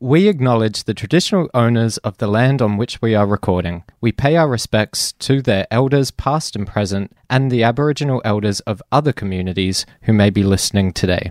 We acknowledge the traditional owners of the land on which we are recording. We pay our respects to their elders, past and present, and the Aboriginal elders of other communities who may be listening today.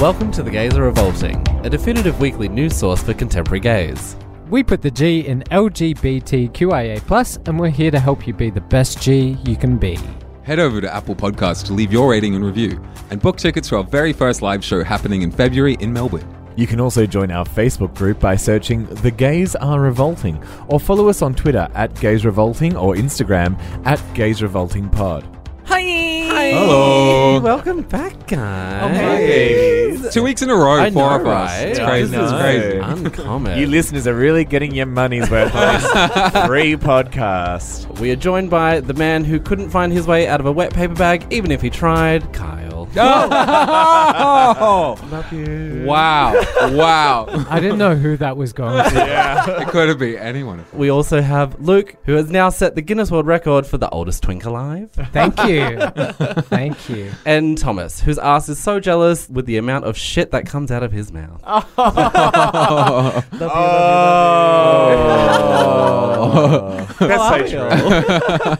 Welcome to The Gays Are Revolting, a definitive weekly news source for contemporary gays. We put the G in LGBTQIA, and we're here to help you be the best G you can be. Head over to Apple Podcasts to leave your rating and review and book tickets for our very first live show happening in February in Melbourne. You can also join our Facebook group by searching The Gays Are Revolting or follow us on Twitter at Gays Revolting or Instagram at Gays Revolting Pod. Hi! Hello. Welcome back, guys. Hey. Two weeks in a row, I four know, of us. right? It's Yeah, crazy. I It's know. crazy. Uncommon. You listeners are really getting your money's worth on this free podcast. we are joined by the man who couldn't find his way out of a wet paper bag, even if he tried, Kyle. Oh! Love you. wow. Wow. I didn't know who that was going to. Yeah, it could have been anyone. We also have Luke, who has now set the Guinness World Record for the oldest twink alive. Thank you. Thank you. and Thomas, whose ass is so jealous with the amount of shit that comes out of his mouth. Love you, love you. That's so you? true.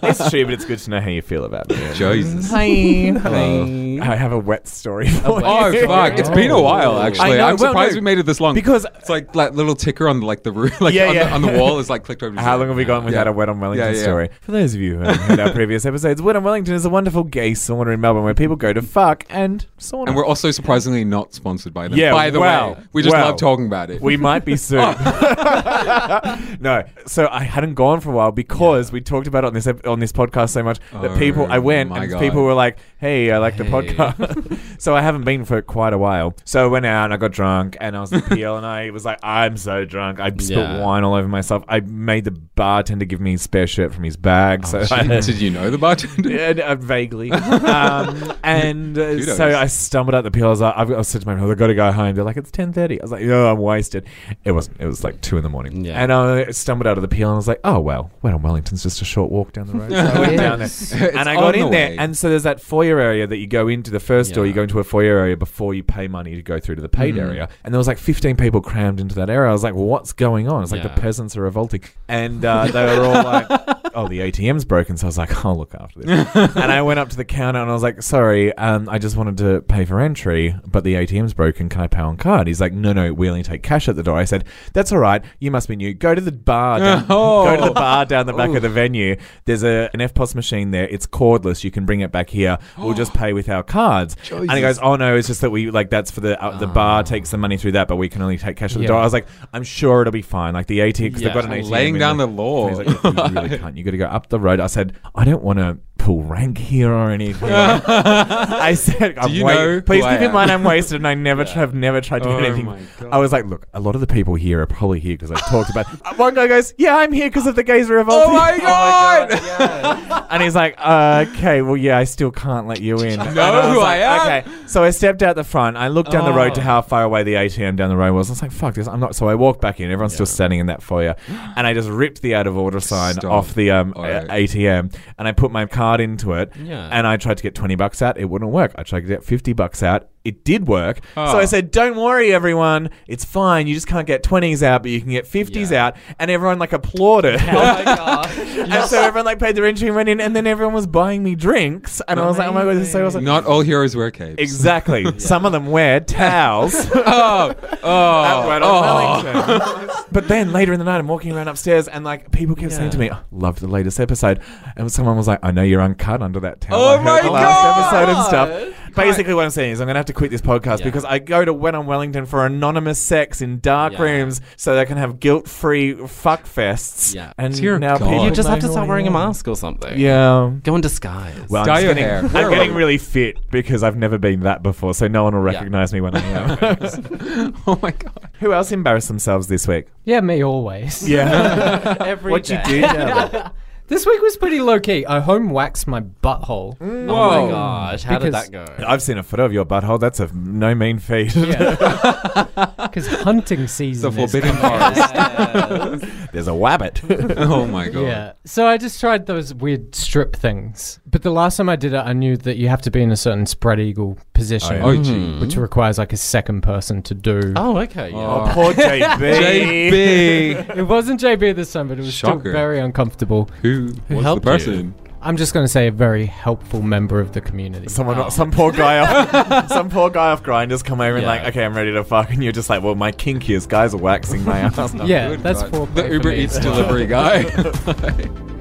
it's true, but it's good to know how you feel about me. Jesus. Hi. Oh. I have a wet story for Oh you. fuck! It's been a while actually. I know, I'm well, surprised no, we made it this long because- it's like that little ticker on like the roof, like Yeah, on, yeah. The, on the wall is like clicked over. How long have we gone without Yeah. a Wet on Wellington Yeah, yeah. story? For those of you who haven't heard our previous episodes, Wet on Wellington is a wonderful gay sauna in Melbourne where people go to fuck and sauna. And we're also surprisingly not sponsored by them. Yeah, By the well, way, we just well. love talking about it. We might be soon. Oh. no, so I hadn't gone for a while because we talked about it on this ep- on this podcast so much that Oh, people. I went and God. people were like, "Hey, I like the Hey. Podcast." so I haven't been for quite a while. So I went out and I got drunk and I was the PL and I was like, "I'm so drunk." I spilled Yeah. wine all over myself. I made the bartender give me a spare shirt from his bag. so I, Did you know the bartender? yeah, uh, vaguely. um, and uh, Kudos. so I stumbled out the Peel. I was like, I've, I said to my friends, I've got to go home. They're like, it's 10.30. I was like, oh, I'm wasted. It wasn't. It was like 2 in the morning. Yeah. And I stumbled out of the Peel and I was like, oh, well, well, Wellington's just a short walk down the road. So I went down there. It's And I on got the in there. way. And so there's that foyer area that you go into the first door. You go into a foyer area before you pay money to go through to the paid Mm-hmm. area. And there was like 15 people crammed into that area. I was like, well, what's going on? It's like Yeah. the peasants are revolting. And uh, they were all like, oh, the ATM's broken. So I was like, I'll look after this. and I went up to the counter and I was like, sorry, um, I just wanted to pay for entry, but the ATM's broken. Can I pay on card? He's like, no, no, we only take cash at the door. I said, that's all right. You must be new. Go to the bar. Down, Oh. Go to the bar down the back of the venue. There's a an EFTPOS machine there. It's cordless. You can bring it back here. We'll just pay with our cards. And he goes, oh no, it's just that we like that's for the uh, the bar takes the money through that, but we can only take cash at the Yeah. door. I was like, I'm sure it'll be fine. Like the ATM, because Yeah. they've got an ATM. Laying in down there. the law. And he's like, you really can't. You got to go up the road. I said, I don't want to pull rank here or anything. I said, I'm you know please keep I in mind? I'm wasted and I never tr- have never tried to do Oh anything. my God. I was like, look, a lot of the people here are probably here because I talked about. Uh, One guy goes, yeah, I'm here because of the gays revolt. Oh my god! And he's like, uh, okay, well, yeah, I still can't let you in. And know was who like, I am? Okay, so I stepped out the front. I looked down the road to Oh. how far away the ATM down the road was. I was like, fuck this, I'm not. So I walked back in. Everyone's still standing in that foyer, and I just ripped the out of order sign Stop. off the um, All right. ATM, and I put my card into it. Yeah. And I tried to get twenty bucks out. It wouldn't work. I tried to get fifty bucks out. It did work. So Oh. I ah. said, "Don't worry, everyone. It's fine. You just can't get twenties out, but you can get fifties Yeah. out." And everyone like applauded. Oh my god. And so everyone like paid their entry and went in, and then everyone was buying me drinks, and I was like, "Oh my god, this is so awesome!" Not all heroes wear capes. Exactly. Some of them wear towels. oh, oh, Word oh. but then later in the night, I'm walking around upstairs, and like people kept saying to me, "Oh, "Loved the latest episode," and someone was like, "I know you're uncut under that towel." Oh I heard my the last episode and stuff." Basically, what I'm saying is, I'm gonna have to quit this podcast Yeah. because I go to Wet on Wellington for anonymous sex in dark Yeah. rooms, so they can have guilt-free fuck fests. Yeah. And Dear now God. people You just know have to who start wearing a am. mask or something. Yeah. Go in disguise. Well, Dye I'm, your just hair. getting, Wear I'm a getting wig. really fit because I've never been that before, so no one will Yeah. recognize me when I am. oh my god. Who else embarrassed themselves this week? Yeah, me always. Yeah. Every What'd you day. do, Jabba? This week was pretty low key. I home waxed my butthole. Mm. Oh my gosh. How did that go? I've seen a photo of your butthole. That's a no mean feat. Because hunting season is. The forbidden coming. forest. There's a wabbit. oh my god. Yeah. So I just tried those weird strip things. But the last time I did it, I knew that you have to be in a certain spread eagle position, Oh, gee. Mm-hmm. which requires like a second person to do. Oh, okay. Yeah. oh, poor JB. JB. It wasn't JB this time, but it was Shocker. still very uncomfortable. Who, was the helped person? I'm just going to say a very helpful member of the community. Someone, Oh. some poor guy off, some poor guy off grinders come over and Yeah. like, okay, I'm ready to fuck, and you're just like, well, my kink is guys are waxing my ass. yeah, Good that's God. for the Uber Eats delivery guy.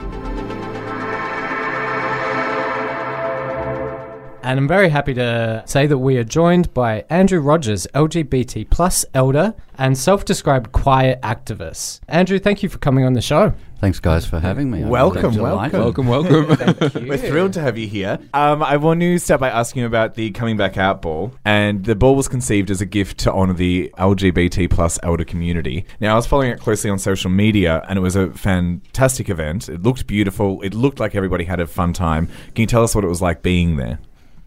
And I'm very happy to say that we are joined by Andrew Rogers, LGBT plus elder and self-described quiet activist. Andrew, thank you for coming on the show. Thanks, guys, for having me. I'm Welcome, welcome, welcome. We're thrilled to have you here. Um, I want to start by asking you about the Coming Back Out Ball. And the ball was conceived as a gift to honour the LGBT plus elder community. Now, I was following it closely on social media, and it was a fantastic event. It looked beautiful. It looked like everybody had a fun time. Can you tell us what it was like being there?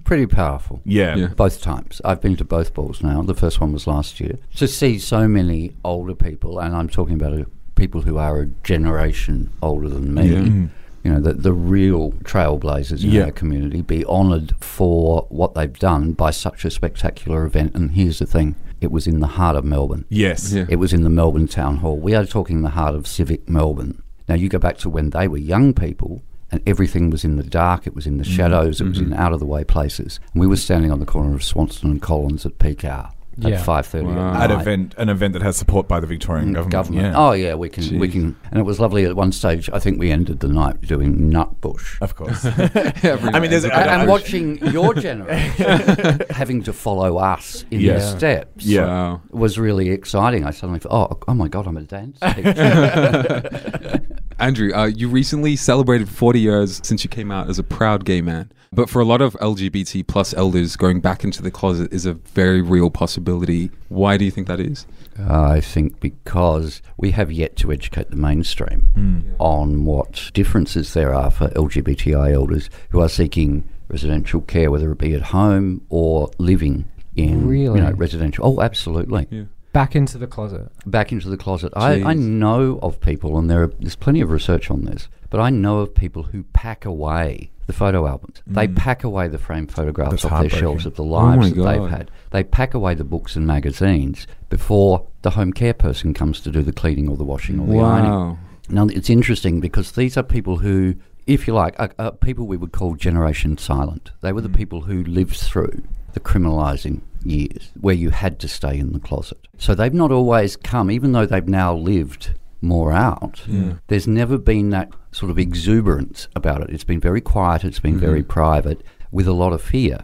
Pretty powerful. Yeah. Yeah. Both times. I've been to both balls now. The first one was last year. To see so many older people, and I'm talking about people who are a generation older than me, Yeah. Mm. you know, the, the real trailblazers in Yeah. our community, be honoured for what they've done by such a spectacular event. And here's the thing it was in the heart of Melbourne. Yes. Yeah. It was in the Melbourne Town Hall. We are talking the heart of civic Melbourne. Now, you go back to when they were young people and everything was in the dark, it was in the mm, shadows, it was in mm-hmm. out of the way places. And we were standing on the corner of Swanston and Collins at peak hour Yeah. at 5.30 Wow. at At event, an event that has support by the Victorian Mm, government. Yeah. Oh yeah, we can we can, and it was lovely. At one stage, I think we ended the night doing Nutbush. Of course. I mean, there's- night. I- and watching your generation having to follow us in Yeah. their steps Yeah. Wow. was really exciting. I suddenly thought, oh, oh my god, I'm a dance teacher. Andrew, uh, you recently celebrated 40 years since you came out as a proud gay man. But for a lot of LGBT plus elders, going back into the closet is a very real possibility. Why do you think that is? I think because we have yet to educate the mainstream Mm. on what differences there are for LGBTI elders who are seeking residential care, whether it be at home or living in Really? you know, residential. Oh, absolutely. Yeah. Back into the closet. Back into the closet. I, I know of people, and there are, there's plenty of research on this, but I know of people who pack away the photo albums. They pack away the framed photographs Mm. That's off their shelves of the my lives that they've had. They pack away the books and magazines before the home care person comes to do the cleaning or the washing or the ironing. Now, it's interesting because these are people who, if you like, are, are people we would call Generation Silent. They were the people who lived through the criminalising years where you had to stay in the closet. So they've not always come, even though they've now lived more out, there's never been that sort of exuberance about it. It's been very quiet, it's been very private, with a lot of fear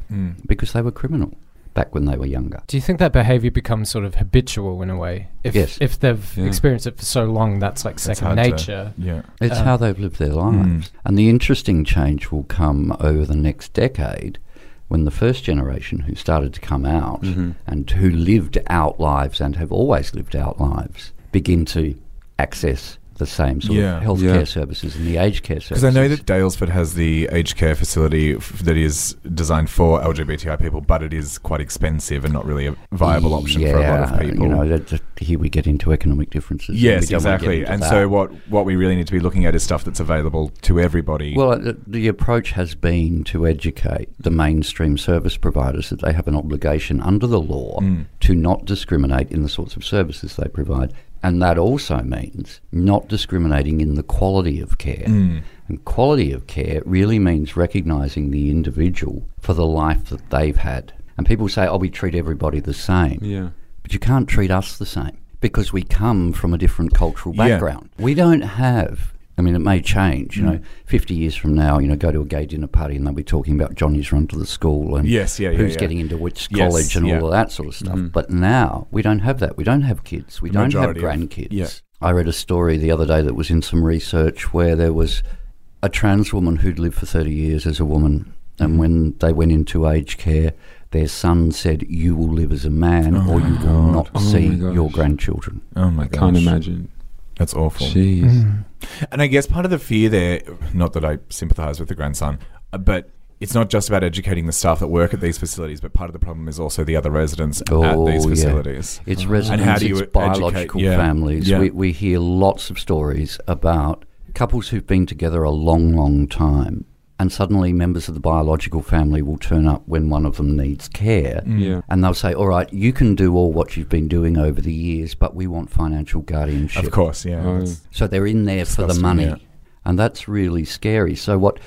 because they were criminal. back when they were younger. Do you think that behavior becomes sort of habitual in a way? If, Yes. If they've Yeah. experienced it for so long, that's like It's second hard to- nature. yeah. It's Um, how they've lived their lives. And the interesting change will come over the next decade when the first generation who started to come out Mhm. and who lived out lives and have always lived out lives begin to access the same sort Yeah. of healthcare Yeah. services and the aged care services. Because I know that Daylesford has the aged care facility f- that is designed for LGBTI people, but it is quite expensive and not really a viable option for a lot of people. You know, that, that here we get into economic differences. and yes, don't wanna get exactly. And that. so what what we really need to be looking at is stuff that's available to everybody. Well, the, the approach has been to educate the mainstream service providers that they have an obligation under the law Mm. to not discriminate in the sorts of services they provide. And that also means not discriminating in the quality of care. Mm. And quality of care really means recognising the individual for the life that they've had. And people say, oh, we treat everybody the same. Yeah. But you can't treat us the same because we come from a different cultural Yeah. background. We don't have. I mean, it may change. You know, Mm. fifty years from now, you know, go to a gay dinner party and they'll be talking about Johnny's run to the school and Yes, yeah, yeah, who's yeah. getting into which Yes, college and all of that sort of stuff. Mhm. But now we don't have that. We don't have kids. We The don't have grandkids. I read a story the other day that was in some research where there was a trans woman who'd lived for 30 years as a woman, and when they went into aged care, their son said, You will live as a man Oh or you will God. not Oh see your grandchildren. oh my I god, can't imagine. That's awful. Jeez. Mm. And I guess part of the fear there, not that I sympathise with the grandson, uh, but it's not just about educating the staff that work at these facilities, but part of the problem is also the other residents Oh, at these yeah. facilities. It's And residents, how do you it's educate- biological yeah, families. yeah. We, we hear lots of stories about couples who've been together a long, long time, and suddenly members of the biological family will turn up when one of them needs care. Mm. Yeah. And they'll say, All right, you can do all what you've been doing over the years, but we want financial guardianship. Of course, yeah. Oh, So they're in there for the money. yeah. And that's really scary. So what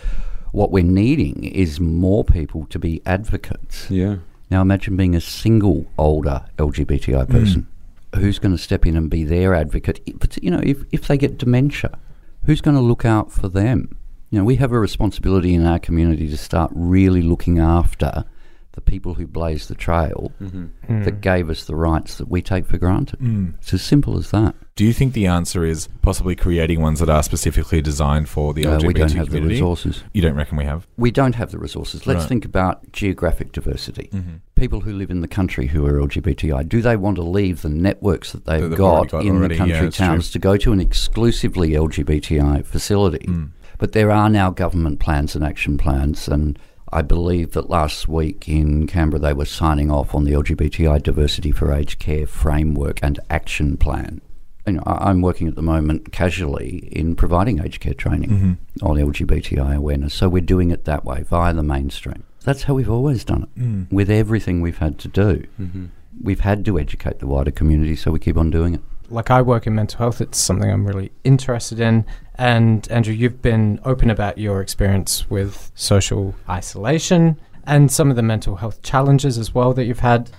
what we're needing is more people to be advocates. Yeah. Now imagine being a single older LGBTI person. Who's going to step in and be their advocate? I- But you know, if, if they get dementia, who's going to look out for them? You know, we have a responsibility in our community to start really looking after the people who blazed the trail Mm-hmm. Mm. that gave us the rights that we take for granted. Mm. It's as simple as that. Do you think the answer is possibly creating ones that are specifically designed for the Uh, LGBT we don't have the resources. You don't reckon we have? We don't have the resources. Let's Right. think about geographic diversity. Mm-hmm. People who live in the country who are LGBTI, do they want to leave the networks that they've, That they've got, got in already, the yeah, country true. towns to go to an exclusively LGBTI facility? Mm. But there are now government plans and action plans, and I believe that last week in Canberra they were signing off on the LGBTI Diversity for Aged Care Framework and Action Plan. You know, I- I'm working at the moment casually in providing aged care training Mm-hmm. on LGBTI awareness, so we're doing it that way via the mainstream. That's how we've always done it Mm. with everything we've had to do. Mm-hmm. We've had to educate the wider community, so we keep on doing it. Like I work in mental health, it's something I'm really interested in. And Andrew, you've been open about your experience with social isolation and some of the mental health challenges as well that you've had.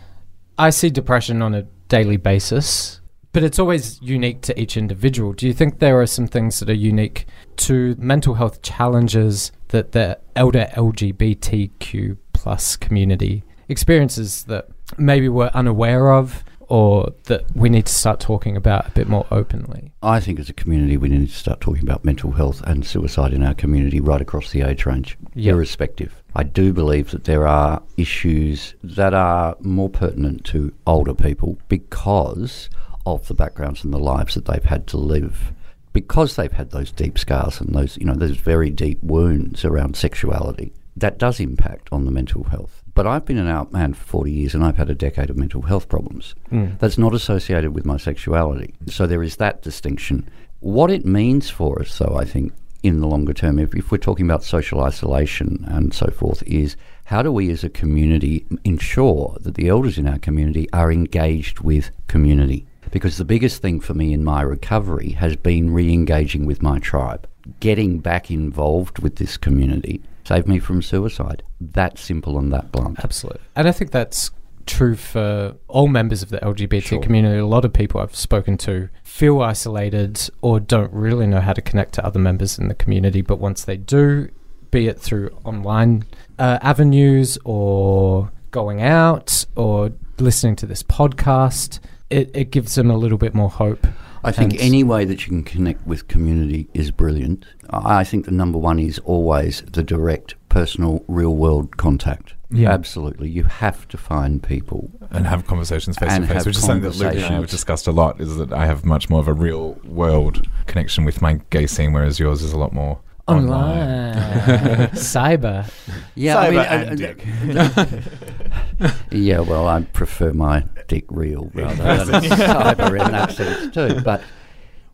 I see depression on a daily basis, but it's always unique to each individual. Do you think there are some things that are unique to mental health challenges that the elder LGBTQ plus community experiences that maybe we're unaware of or that we need to start talking about a bit more openly? I think as a community, we need to start talking about mental health and suicide in our community right across the age range, Yeah. irrespective. I do believe that there are issues that are more pertinent to older people because of the backgrounds and the lives that they've had to live. Because they've had those deep scars and those, you know, those very deep wounds around sexuality, that does impact on the mental health. But I've been an out man for 40 years and I've had a decade of mental health problems. Mm. That's not associated with my sexuality. So there is that distinction. What it means for us, though, I think, in the longer term, if, if we're talking about social isolation and so forth, is how do we as a community ensure that the elders in our community are engaged with community? Because the biggest thing for me in my recovery has been re engaging with my tribe, getting back involved with this community. Saved me from suicide. That simple and that blunt. Absolutely. And I think that's true for all members of the LGBT Sure. community. A lot of people I've spoken to feel isolated or don't really know how to connect to other members in the community. But once they do, be it through online uh, avenues or going out or listening to this podcast, it, it gives them a little bit more hope. I think And- any way that you can connect with community is brilliant. I I think the number one is always the direct, personal, real world contact. Yeah. Absolutely. You have to find people. and have conversations face to face, which is something that Luke and I have discussed a lot. Is that I have much more of a real world connection with my gay scene, whereas yours is a lot more online. Online. Cyber. Yeah, Cyber I and mean, uh, yeah, well, I prefer my dick real rather than cyber in that sense too. But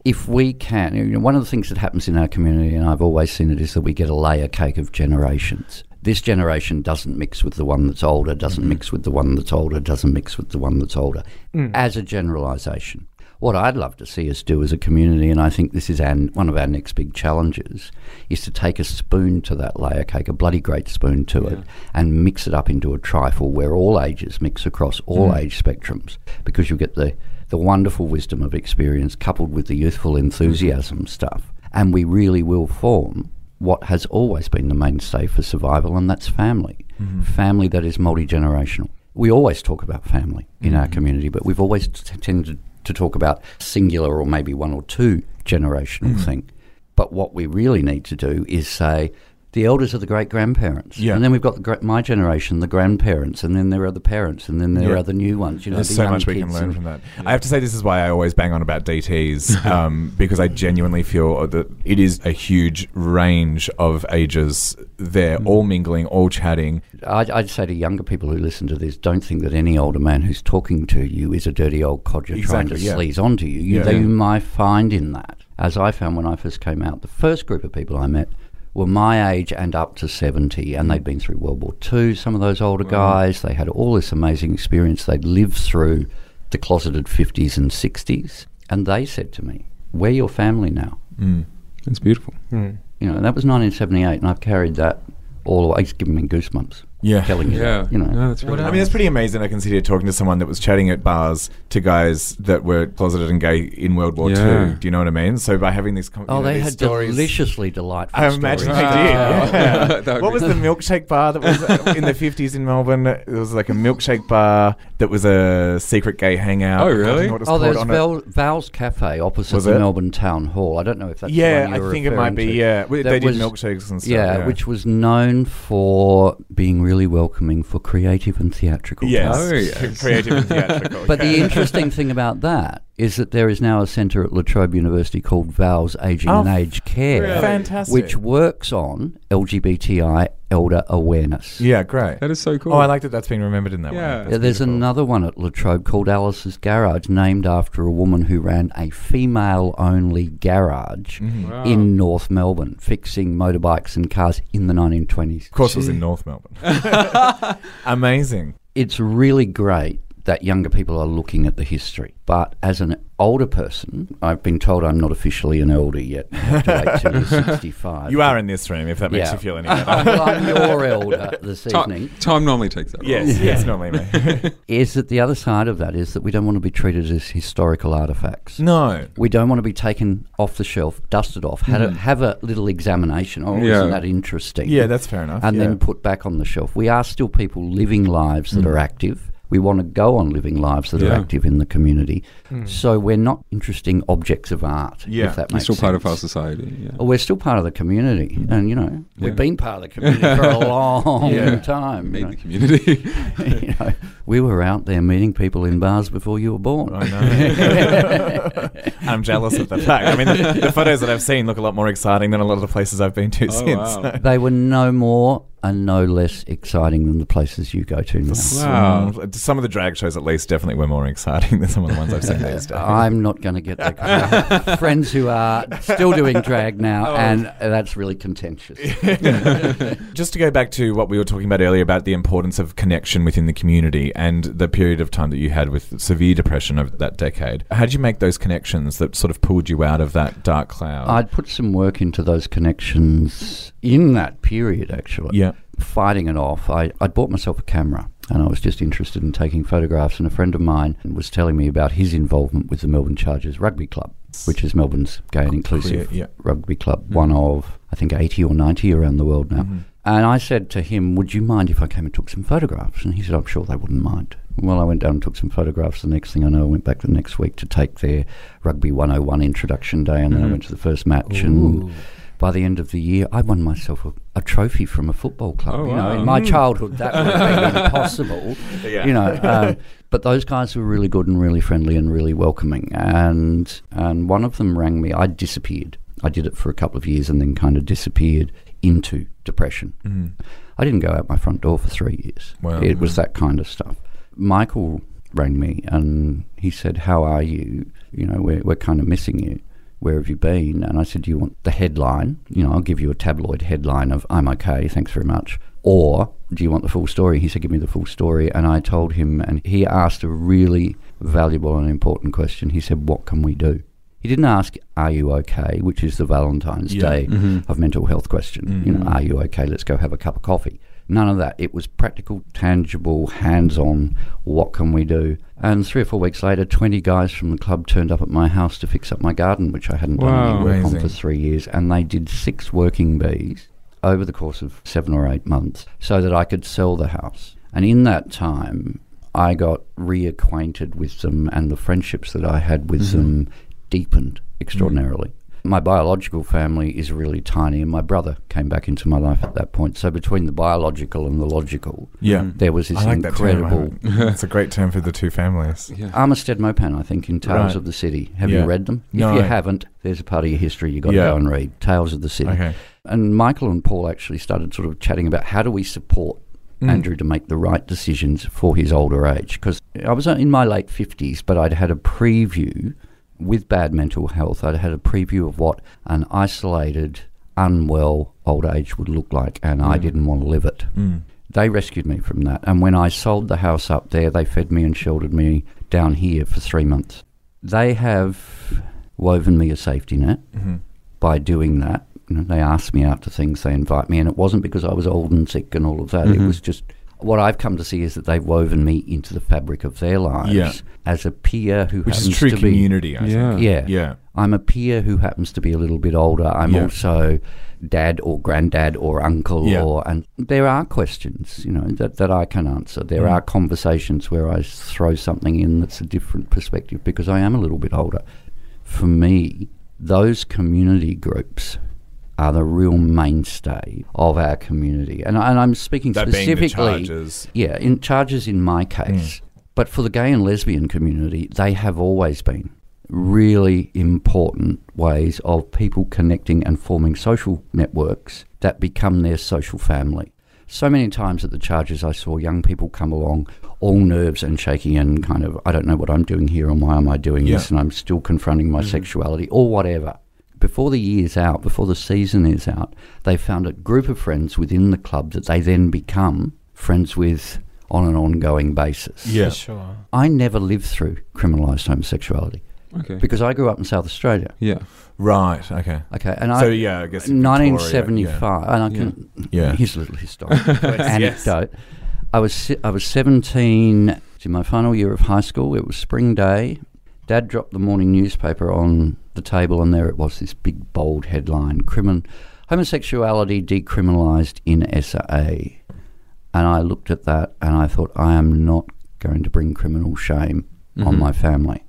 if we can, you know, one of the things that happens in our community, and I've always seen it, is that we get a layer cake of generations. This generation doesn't mix with the one that's older, doesn't mix with the one that's older, doesn't mix with the one that's older, as a generalisation. What I'd love to see us do as a community, and I think this is our, one of our next big challenges, is to take a spoon to that layer cake, a bloody great spoon to it, and mix it up into a trifle where all ages mix across all mm. age spectrums, because you get the, the wonderful wisdom of experience coupled with the youthful enthusiasm mm. stuff. And we really will form what has always been the mainstay for survival, and that's family. Mm-hmm. Family that is multi generational. We always talk about family in our mm-hmm. community, but we've always t- tended to talk about singular or maybe one or two generational mm. thing. But what we really need to do is say the elders are the great grandparents, Yeah. and then we've got the my generation, the grandparents, and then there are the parents, and then there Yeah. are the new ones. You know, There's the so much we can learn from that. I have to say, this is why I always bang on about DTs um, because I genuinely feel that it is a huge range of ages. They're Mm. all mingling, all chatting. I'd, I'd say to younger people who listen to this, don't think that any older man who's talking to you is a dirty old codger trying to Exactly, yeah. sleaze onto you. you Yeah. Yeah. might find in that, as I found when I first came out, the first group of people I met were my age and up to 70, and they'd been through World War II, some of those older guys. They had all this amazing experience. They'd lived through the closeted 50s and 60s, and they said to me, We're your family now. Mm. It's beautiful. Hmm. You know, and that was 1978, and I've carried that all the way. It's given me goosebumps. Yeah. telling you, Yeah, you know. no, that's really I mean, it's pretty amazing. I can sit here talking to someone that was chatting at bars to guys that were closeted and gay in World War Yeah. II. Do you know what I mean? So by having these, com- you Oh, know, they these had stories, deliciously delightful I stories. imagine they Wow. did. yeah. That what was the milkshake bar that was uh, in the fifties in Melbourne? It was like a milkshake bar that was a secret gay hangout. Oh, really? think what was Oh, called there's. Val, Val's Cafe opposite Was the it? Melbourne Town Hall. I don't know if that's the Yeah, one I you're think it might be. to. Yeah, That they did was- milkshakes and stuff. Yeah, Yeah, which was known for being really welcoming for creative and theatrical. yes, Oh, yes. creative and theatrical. But the interesting thing about that is that there is now a centre at La Trobe University called Val's Aging Oh, and Aged Care, really? Fantastic. which works on LGBTI elder awareness. yeah, great. That is so cool. Oh, I like that. That's been remembered in that Yeah. way. Yeah, there's another one at Latrobe called Alice's Garage, named after a woman who ran a female-only garage Mm-hmm. Wow. in North Melbourne, fixing motorbikes and cars in the 1920s. Of course, it was in North Melbourne. Amazing. It's really great that younger people are looking at the history. But as an older person, I've been told I'm not officially an elder yet. I have to wait till you're 65. You are in this room, if that makes Yeah. you feel any better. well, I'm your elder this evening. Time, time normally takes that. role. yes, yes, normally me. Is that the other side of that is that we don't want to be treated as historical artifacts. no. We don't want to be taken off the shelf, dusted off, had a, mm. have a little examination. Oh, Yeah. isn't that interesting? Yeah, that's fair enough. and yeah. then put back on the shelf. We are still people living lives that mm. are active. We want to go on living lives that are active in the community. Hmm. So we're not interesting objects of art. Yeah. if that You're makes still part of our society. Yeah. We're still part of the community, hmm. and you know we've been part of the community for a long Yeah. time. Made You the community. You know, we were out there meeting people in bars before you were born. I know. I'm jealous of the fact. I mean, the, the photos that I've seen look a lot more exciting than a lot of the places I've been to Oh, since. wow. They were no more and no less exciting than the places you go to now. Wow. Mm, Some of the drag shows, at least, definitely were more exciting than some of the ones I've seen these days. I'm not going to get that. Friends who are still doing drag now, and that's really contentious. Just to go back to what we were talking about earlier about the importance of connection within the community and the period of time that you had with severe depression over that decade. How did you make those connections that sort of pulled you out of that dark cloud? I'd put some work into those connections in that period, actually. yeah. Fighting it off, I, I'd bought myself a camera and I was just interested in taking photographs. And a friend of mine was telling me about his involvement with the Melbourne Chargers Rugby Club, which is Melbourne's gay and inclusive yeah. rugby club, mm. one of, I think, 80 or 90 around the world now. Mm-hmm. And I said to him, Would you mind if I came and took some photographs? And he said, I'm sure they wouldn't mind. Well, I went down and took some photographs. The next thing I know, I went back the next week to take their Rugby 101 introduction day, and then I mm-hmm. went to the first match. And by the end of the year, I won myself a, a trophy from a football club. Oh, you know, wow. in my hmm. childhood, that would have been impossible. Yeah. You know, um, but those guys were really good and really friendly and really welcoming. And and one of them rang me. I disappeared. I did it for a couple of years and then kind of disappeared into depression. Hmm. I didn't go out my front door for three years. Wow. It was hmm. that kind of stuff. Michael rang me and he said, "How are you? You know, we're we're kind of missing you. Where have you been?" And I said, "Do you want the headline? You know, I'll give you a tabloid headline of I'm okay, thanks very much." Or do you want the full story? He said, "Give me the full story." And I told him, and he asked a really valuable and important question. He said, "What can we do?" He didn't ask, "Are you okay?" which is the Valentine's Yeah. Day mm-hmm. of mental health question. You know, mm-hmm. are you okay? Let's go have a cup of coffee. None of that. It was practical, tangible, hands-on. What can we do? And three or four weeks later, twenty guys from the club turned up at my house to fix up my garden, which I hadn't done Wow. any work on for three years. And they did six working bees over the course of seven or eight months, so that I could sell the house. And in that time, I got reacquainted with them, and the friendships that I had with mm-hmm. them deepened extraordinarily. My biological family is really tiny, and my brother came back into my life at that point. So between the biological and the logical, Yeah. there was this I like that term. incredible. It's a great term for the two families. Yeah. Armistead Maupin, I think, in Tales Right. of the City. Have Yeah. you read them? No. If you haven't, there's a part of your history you've got to go and read. Tales of the City. Okay. And Michael and Paul actually started sort of chatting about how do we support Mm. Andrew to make the right decisions for his older age. Because I was in my late 50s, but I'd had a preview with bad mental health. I'd had a preview of what an isolated, unwell old age would look like, and I didn't want to live it. Mm. They rescued me from that. And when I sold the house up there, they fed me and sheltered me down here for three months. They have woven me a safety net Mm-hmm. by doing that. You know, they ask me out to things, they invite me, and it wasn't because I was old and sick and all of that. It was just what I've come to see is that they've woven me into the fabric of their lives Yeah. as a peer who Which is true to be community, I Yeah. think. yeah. Yeah. I'm a peer who happens to be a little bit older. I'm Yeah. also dad or granddad or uncle Yeah. or and there are questions, you know, that, that I can answer. There Mm. are conversations where I throw something in that's a different perspective because I am a little bit older. For me, those community groups are the real mainstay of our community. And, and I'm speaking That specifically Chargers. yeah, in Chargers in my case. Mm. But for the gay and lesbian community, they have always been really important ways of people connecting and forming social networks that become their social family. So many times at the Chargers, I saw young people come along, all nerves and shaky, and kind of, I don't know what I'm doing here, and why am I doing Yeah. this, and I'm still confronting my mm-hmm. sexuality, or whatever. Before the year's out, before the season is out, they found a group of friends within the club that they then become friends with on an ongoing basis. Yeah. Sure. I never lived through criminalised homosexuality Okay. because I grew up in South Australia. yeah. Right. Okay. Okay, and So I. yeah, I guess in Victoria, 1975, and I can. Yeah. Here's a little historical Yes. anecdote. I was I was 17 in my final year of high school. It was spring day. Dad dropped the morning newspaper on the table, and there it was, this big bold headline: "Crimin homosexuality decriminalised in SA." And I looked at that, and I thought, I am not going to bring criminal shame on Mhm. my family.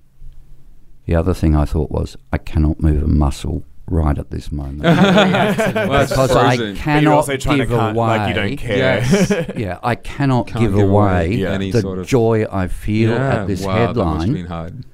The other thing I thought was, I cannot move a muscle right at this moment. Well, because frozen. I But you're cannot also give to away. like you don't care. Yes. Yeah, I cannot Can't give give away away Yeah. any the sort of joy I feel yeah. at this wow, That must have headline.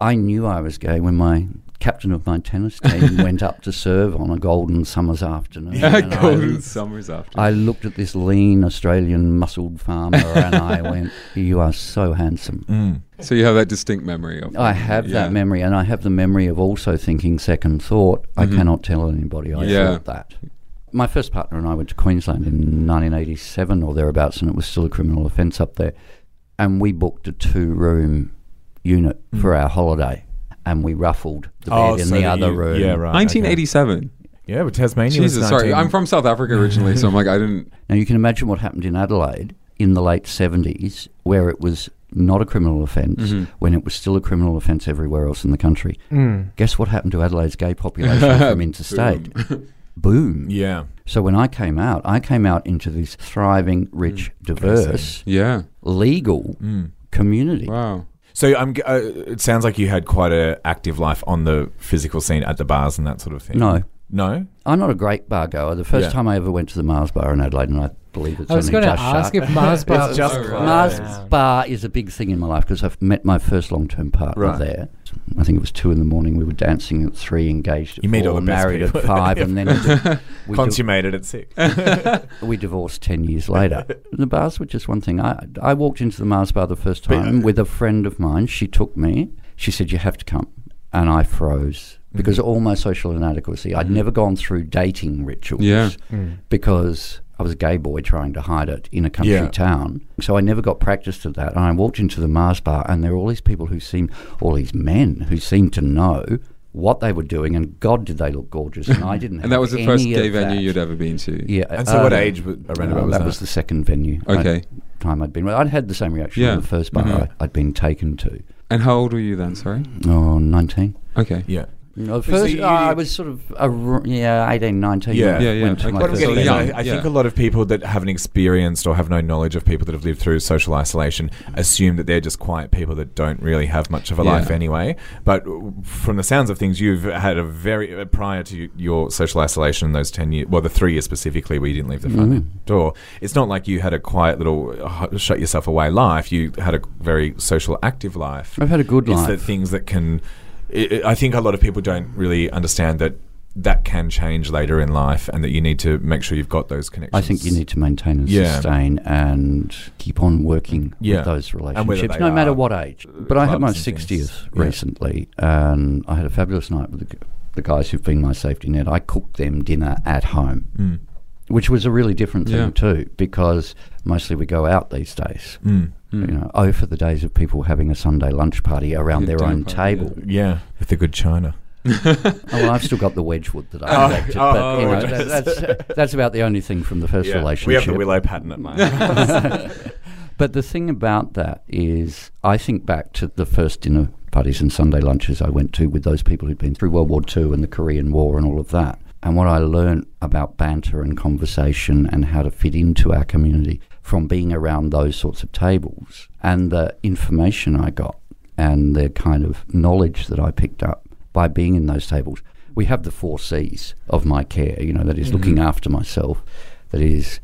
I knew I was gay when my captain of my tennis team went up to serve on a golden summer's afternoon. Yeah, and I- golden summers after. I looked at this lean Australian muscled farmer and I went, You are so handsome. Mm. so you have that distinct memory of. I have yeah. that memory, and I have the memory of also thinking second thought. I Mhm. cannot tell anybody I Yeah. thought that. My first partner and I went to Queensland in 1987 or thereabouts, and it was still a criminal offence up there. And we booked a two room unit for our holiday, and we ruffled the Oh, bed in so the other you- room. Yeah, right. 1987. Yeah, but Tasmania was Jesus, sorry. I'm from South Africa originally, so I'm like, I didn't. Now you can imagine what happened in Adelaide in the late 70s, where it was not a criminal offence, Mhm. when it was still a criminal offence everywhere else in the country. Mm. Guess what happened to Adelaide's gay population from interstate? boom. Yeah. So when I came out, I came out into this thriving, rich, diverse, Yeah. legal Mm. community. Wow. So I'm. Uh, it sounds like you had quite an active life on the physical scene at the bars and that sort of thing. No, No. I'm not a great bar goer. The first Yeah. time I ever went to the Mars Bar in Adelaide, and I believe it's I was only going to just ask shut. if Mars Bar It's just was closed. Mars. Bar is a big thing in my life because I've met my first long-term partner Right. there. I think it was two in the morning. We were dancing at three, engaged at You meet four, all the married at five, and then we, di- Consummated at six. we divorced ten years later. the bars were just one thing. I I walked into the Mars Bar the first But, time uh, with a friend of mine. She took me. She said, "You have to come," and I froze because Mm-hmm. all my social inadequacy. I'd never gone through dating rituals Yeah. because I was a gay boy trying to hide it in a country Yeah. town. So I never got practiced at that. And I walked into the Mars bar, and there were all these people who seemed, all these men who seemed to know what they were doing, and God, did they look gorgeous. And I didn't. And that was the first gay venue that. you'd ever been to. Yeah. And so, what uh, age w- around uh, about was that that? was the second venue. I- Okay. time I'd been. I'd had the same reaction Yeah. on the first bar Mhm. I, I'd been taken to. And how old were you then? Sorry. Oh, 19. Okay. yeah. No, so first, you- uh, I was sort of, a, yeah, 18, 19. Yeah. I Yeah, yeah. Okay. What I'm getting So young, I, I yeah. think a lot of people that haven't experienced or have no knowledge of people that have lived through social isolation assume that they're just quiet people that don't really have much of a Yeah. life anyway. But from the sounds of things, you've had a very uh, prior to your social isolation, in those ten years, well, the three years specifically, where you didn't leave the front Mhm. door. It's not like you had a quiet little uh, shut yourself away life. You had a very social, active life. I've had a good It's life. the things that can. I I think a lot of people don't really understand that that can change later in life, and that you need to make sure you've got those connections. I think you need to maintain and Yeah. sustain and keep on working Yeah. with those relationships, no matter what age. But I had my clubs 60th Yeah. recently, and I had a fabulous night with the, the guys who've been my safety net. I cooked them dinner at home, Mm. which was a really different thing too, because mostly we go out these days. Mm. Hmm. You know, oh, for the days of people having a Sunday lunch party around Yeah, their own party, table. Yeah, with the good china. Oh, well, I've still got the Wedgwood that Oh, I collected, oh, but you know, oh, that, that's uh, that's about the only thing from the first Yeah, relationship. we have the willow pattern at mine. But the thing about that is, I think back to the first dinner parties and Sunday lunches I went to with those people who'd been through World War II and the Korean War and all of that. And what I learned about banter and conversation and how to fit into our community from being around those sorts of tables and the information I got and the kind of knowledge that I picked up by being in those tables. We have the four C's of my care, you know, that is looking mm-hmm. after myself, that is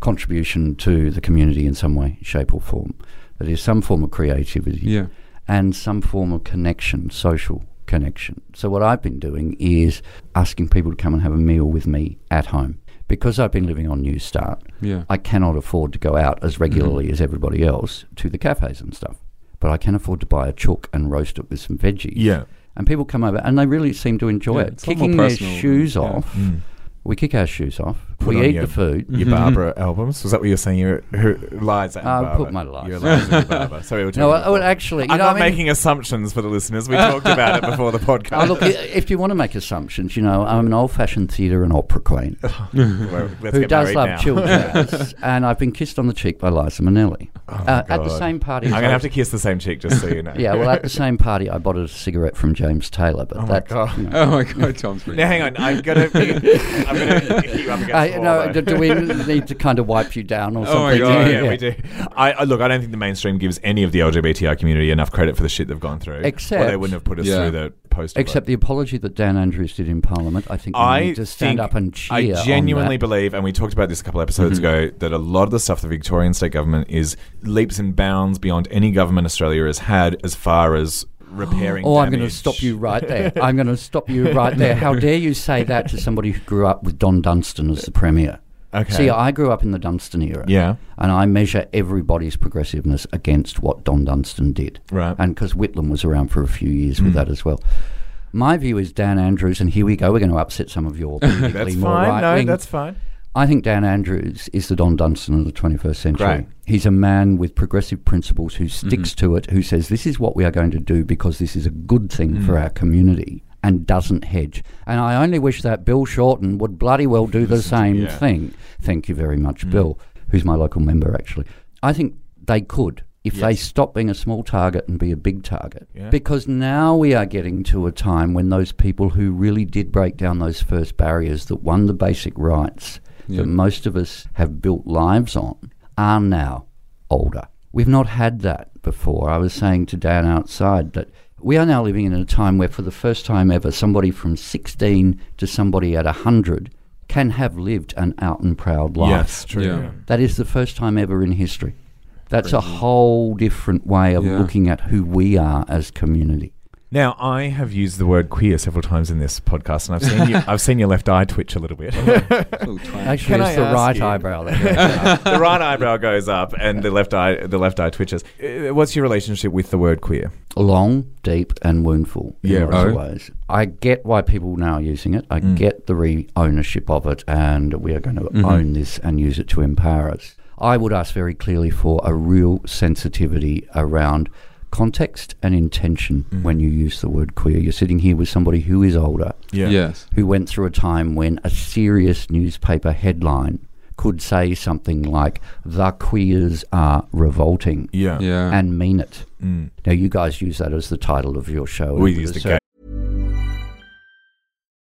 contribution to the community in some way, shape, or form. That is some form of creativity Yeah. and some form of connection, social connection. So, what I've been doing is asking people to come and have a meal with me at home. Because I've been living on New Start, Yeah. I cannot afford to go out as regularly as everybody else to the cafes and stuff. But I can afford to buy a chook and roast it with some veggies. yeah. And people come over and they really seem to enjoy Yeah, it. it's a lot more Kicking their shoes off. Mm. We kick our shoes off. Put we on eat your- the food. Your mm-hmm. Barbra albums? Was that what you're saying? Your who, Liza and Barbra. put my Liza. Your Liza and Barbra. Sorry, we were talking No, I, I before. would actually. You I'm know, not I mean, making assumptions for the listeners. We talked about it before the podcast. Oh, look, i- if you want to make assumptions, you know, I'm an old-fashioned theatre and opera queen Well, let's who get does married love now. jazz, and I've been kissed on the cheek by Liza Minnelli Oh, uh, at the same party. I'm gonna have to kiss the same cheek just so you know. Yeah, well, at the same party, I bought a cigarette from James Taylor, but Oh my. God. You know, Oh my god, Tom's Now hang on, I'm gonna, I'm gonna hit you up against I, the wall, no, do, do we need to kind of wipe you down or Oh my something? God, yeah, we do. I, I look. I don't think the mainstream gives any of the LGBTI community enough credit for the shit they've gone through. or they Except- wouldn't have put us Yeah. through the post. Except the apology that Dan Andrews did in Parliament, I think I need to stand up and cheer. I on Mm-hmm. genuinely that. believe, and we talked about this a couple episodes ago, that a lot of the stuff the Victorian state government is leaps and bounds beyond any government Australia has had as far as repairing. Oh, I'm going to stop you right there. I'm going to stop you right there. How dare you say that to somebody who grew up with Don Dunstan as the Premier? Okay. See, I grew up in the Dunstan era. yeah. And I measure everybody's progressiveness against what Don Dunstan did. Right. And because Whitlam was around for a few years with hmm. that as well. My view is Dan Andrews, and here we go, we're going to upset some of your politically That's more fine. right No, wing. that's fine. I think Dan Andrews is the Don Dunstan of the 21st century. Great. He's a man with progressive principles who sticks mm-hmm. to it, who says this is what we are going to do because this is a good thing for mm. our community and doesn't hedge. And I only wish that Bill Shorten would bloody well do the same yeah. thing. Thank you very much, mm. Bill, who's my local member actually. I think they could if they stop being a small target and be a big target. Yeah. Because now we are getting to a time when those people who really did break down those first barriers that won the basic rights Yeah. that most of us have built lives on are now older. We've not had that before. I was saying to Dan outside that we are now living in a time where, for the first time ever, somebody from 16 to somebody at 100 can have lived an out and proud life. Yes, true. Yeah. yeah. That is the first time ever in history. That's a whole different way of Yeah. looking at who we are as community. Now, I have used the word queer several times in this podcast, and I've seen you, I've seen your left eye twitch a little bit. Actually, Can it's I the ask right you- eyebrow. That the right eyebrow goes up, and the left eye the left eye twitches. Uh, What's your relationship with the word queer? Long, deep, and woundful. in Yeah, lots of right. ways. I get why people now are using it. I get the re ownership of it, and we are going to own this and use it to empower us. I would ask very clearly for a real sensitivity around context and intention when you use the word queer. You're sitting here with somebody who is older, Yes. who went through a time when a serious newspaper headline could say something like, The queers are revolting, Yeah. Yeah. and mean it. Mm. Now, you guys use that as the title of your show. We and used with to a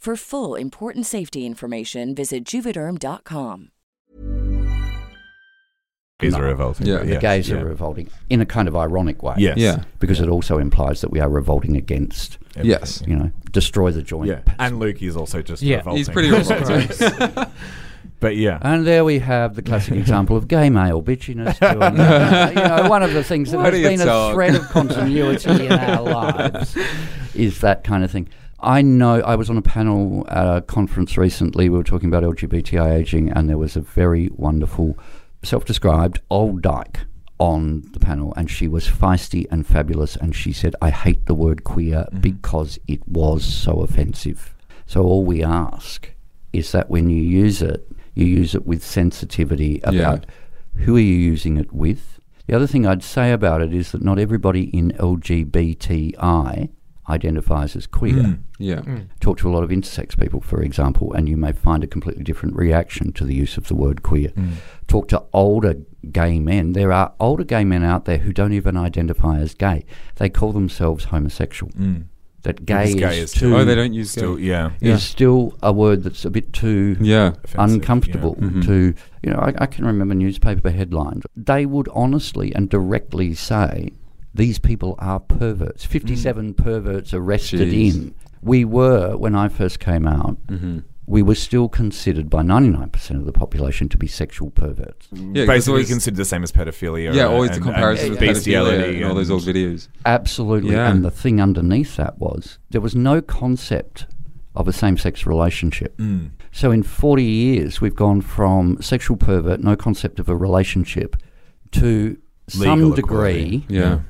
For full important safety information, visit juvederm.com. Is a revolting. Yeah. but The yes, gays yeah. are revolting in a kind of ironic way. Yes. Yeah. Because it also implies that we are revolting against, Yes. you know, destroy the joint. Yeah. And Luke is also just revolting. Yeah. revolting. He's pretty revolting. but yeah. And there we have the classic example of gay male bitchiness. Doing, you know, one of the things that Why has been a talk? thread of continuity in our lives is that kind of thing. I know I was on a panel at a conference recently. We were talking about LGBTI aging, and there was a very wonderful, self-described old dyke on the panel, and she was feisty and fabulous. And she said, "I hate the word queer mm-hmm. because it was so offensive." So all we ask is that when you use it, you use it with sensitivity Yeah. about who are you using it with. The other thing I'd say about it is that not everybody in LGBTI identifies as queer. Mm, yeah. Mm. Talk to a lot of intersex people, for example, and you may find a completely different reaction to the use of the word queer. Mm. Talk to older gay men. There are older gay men out there who don't even identify as gay. They call themselves homosexual. That gay, gay is, is too Oh, they don't use Still, gay. yeah. is Yeah. still a word that's a bit too Yeah. Uncomfortable yeah. Mhm. to you know I, I can remember newspaper headlines they would honestly and directly say these people are perverts 57 perverts arrested Jeez. in we were when i first came out Mm-hmm. we were still considered by 99% of the population to be sexual perverts Yeah, 'cause Basically always- considered the same as pedophilia. Yeah, and- always the comparison and with bestiality pedophilia and all those old videos. absolutely Yeah. and the thing underneath that was there was no concept of a same-sex relationship Mm. So in 40 years, we've gone from sexual pervert, no concept of a relationship, to some degree equality. Yeah.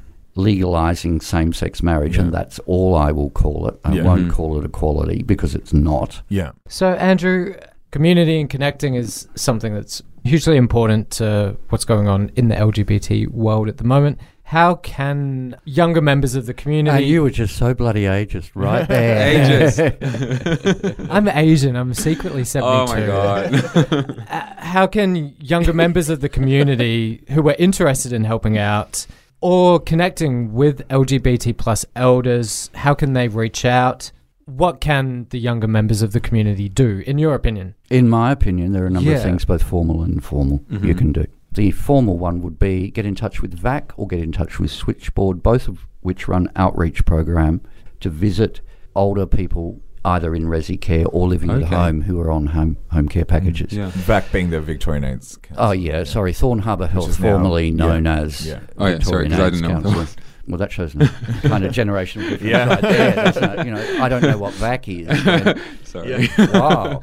Legalizing same-sex marriage, and that's all I will call it. I Yeah. won't Mhm. call it equality because it's not. Yeah. So, Andrew, community and connecting is something that's hugely important to what's going on in the LGBT world at the moment. How can younger members of the community? Uh, you were just so bloody ageist right there. Ageist. I'm Asian. I'm secretly 72. oh my god. Uh, how can younger members of the community who are interested in helping out or connecting with LGBT plus elders, how can they reach out? What can the younger members of the community do, in your opinion? In my opinion, there are a number Yeah. of things, both formal and informal, you Mhm. can do. The formal one would be get in touch with VAC or get in touch with Switchboard, both of which run outreach program to visit older people either in resi care or living at home who are on home home care packages. Yeah. VAC being the Victorian AIDS. Council. Oh yeah, sorry, Thorne Harbour Health, is now- formerly yeah, known as yeah. Oh, yeah, sorry, Victorian 'cause I didn't know that Council. Well, that shows a kind of generational difference Yeah. right there. That's not, you know, I don't know what VAC is. but- Sorry. wow.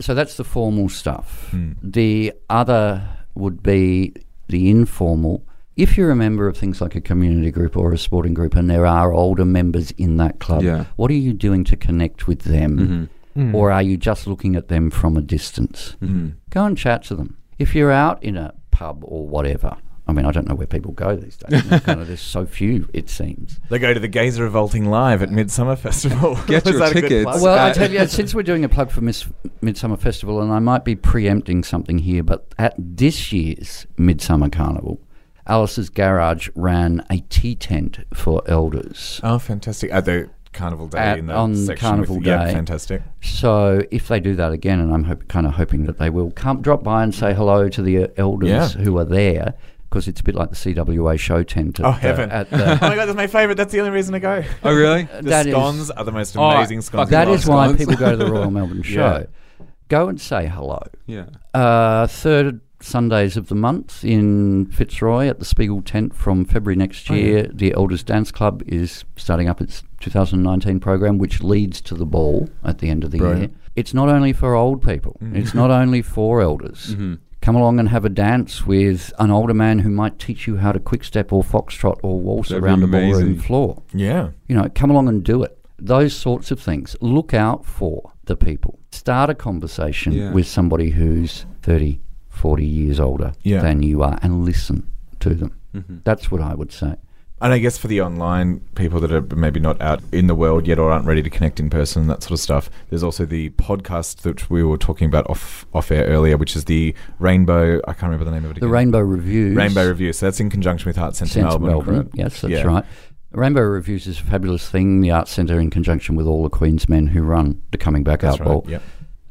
So that's the formal stuff. Hmm. The other would be the informal. If you're a member of things like a community group or a sporting group and there are older members in that club, Yeah. what are you doing to connect with them? Mhm. Or are you just looking at them from a distance? Mhm. Go and chat to them. If you're out in a pub or whatever, I mean, I don't know where people go these days. There's kind of, there's so few, it seems. They go to the Gays Revolting Live at Midsumma Festival. Get your that a good tickets. Well, I Uh, tell you, since we're doing a plug for Miss Midsumma Festival, and I might be preempting something here, but at this year's Midsumma Carnival, Alice's Garage ran a tea tent for elders. Oh, fantastic. At the Carnival Day At- in the on section Carnival with, Yeah, Day. fantastic. So if they do that again, and I'm hope, kind of hoping that they will, come drop by and say hello to the uh, elders Yeah. who are there, because it's a bit like the CWA show tent. At Oh, the- heaven. At oh my god, that's my favourite. That's the only reason to go. Oh really? The That is- scones are the most Oh, amazing I scones. fucking that why scones. people go to the Royal Melbourne Show. Yeah. Go and say hello. Yeah. Uh, third Sundays of the month in Fitzroy at the Spiegel tent from February next Oh, year. The Elders Dance Club is starting up its 2019 program, which leads to the ball at the end of the Brilliant. year. It's not only for old people. It's not only for elders. Mhm. Come along and have a dance with an older man who might teach you how to quick step or foxtrot or waltz That'd around the ballroom floor. Yeah. You know, come along and do it. Those sorts of things. Look out for the people. Start a conversation Yeah. with somebody who's 30, 40 years older Yeah. than you are and listen to them. Mhm. That's what I would say. And I guess for the online people that are maybe not out in the world yet or aren't ready to connect in person and that sort of stuff, there's also the podcast that we were talking about off off air earlier, which is the Rainbow. I can't remember the name of it. The again. Rainbow Reviews. Rainbow Review. So that's in conjunction with Arts Centre Centre Melbourne. Melbourne. Yes, that's Yeah. right. Rainbow Reviews is a fabulous thing. The Arts Centre, in conjunction with all the Queen's men who run the Coming Back That's Out right. Ball, Yep.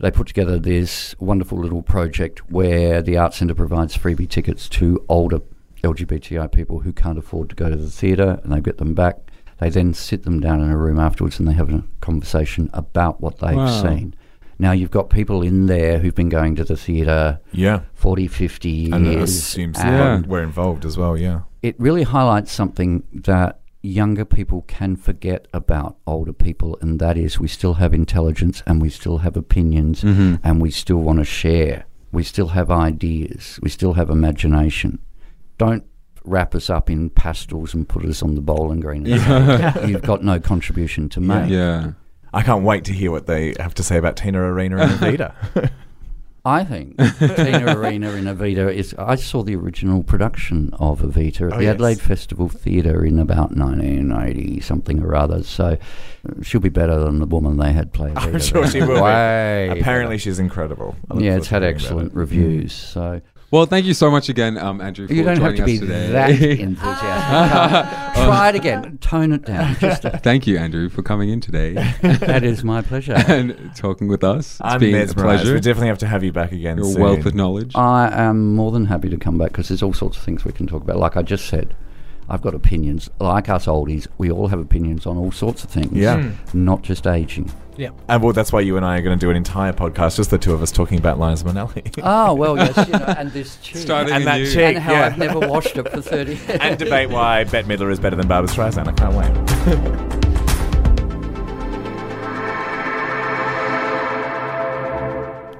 They put together this wonderful little project where the Arts Centre provides freebie tickets to older LGBTI people who can't afford to go to the theatre and they get them back. They then sit them down in a room afterwards and they have a conversation about what they've Wow. seen. Now, you've got people in there who've been going to the theatre Yeah. 40, 50 years. And it assumes Yeah. we're involved as well. Yeah. it really highlights something that younger people can forget about older people, and that is we still have intelligence and we still have opinions Mhm. and we still want to share. We still have ideas. We still have imagination. Don't wrap us up in pastels and put us on the bowling green. and You've got no contribution to make. Yeah. I can't wait to hear what they have to say about Tina Arena and Evita. I think Tina Arena in Evita is. I saw the original production of Evita at Oh, the yes. Adelaide Festival Theatre in about 1980 something or other. So she'll be better than the woman they had play. I'm sure she will. Apparently, better. she's incredible. Yeah, it's had excellent it. reviews. Mm. So Well, thank you so much again, um, Andrew. For you don't have to be today. that enthusiastic. Try it again. Tone it down. Just a, Thank you, Andrew, for coming in today that is my pleasure. and talking with us. It's I'm been a pleasure. We definitely have to have you back again. Your soon. wealth of knowledge. I am more than happy to come back because there's all sorts of things we can talk about. Like I just said, I've got opinions. Like us oldies, we all have opinions on all sorts of things. Yeah. Hmm. Not just aging. Yeah. And well, that's why you and I are going to do an entire podcast, just the two of us talking about Liza Minnelli. Oh, well, yes, you know, and this chick. Starting and that anew. chick, and how yeah. I've never watched it for 30 and debate why Bette Midler is better than Barbra Streisand. I can't wait.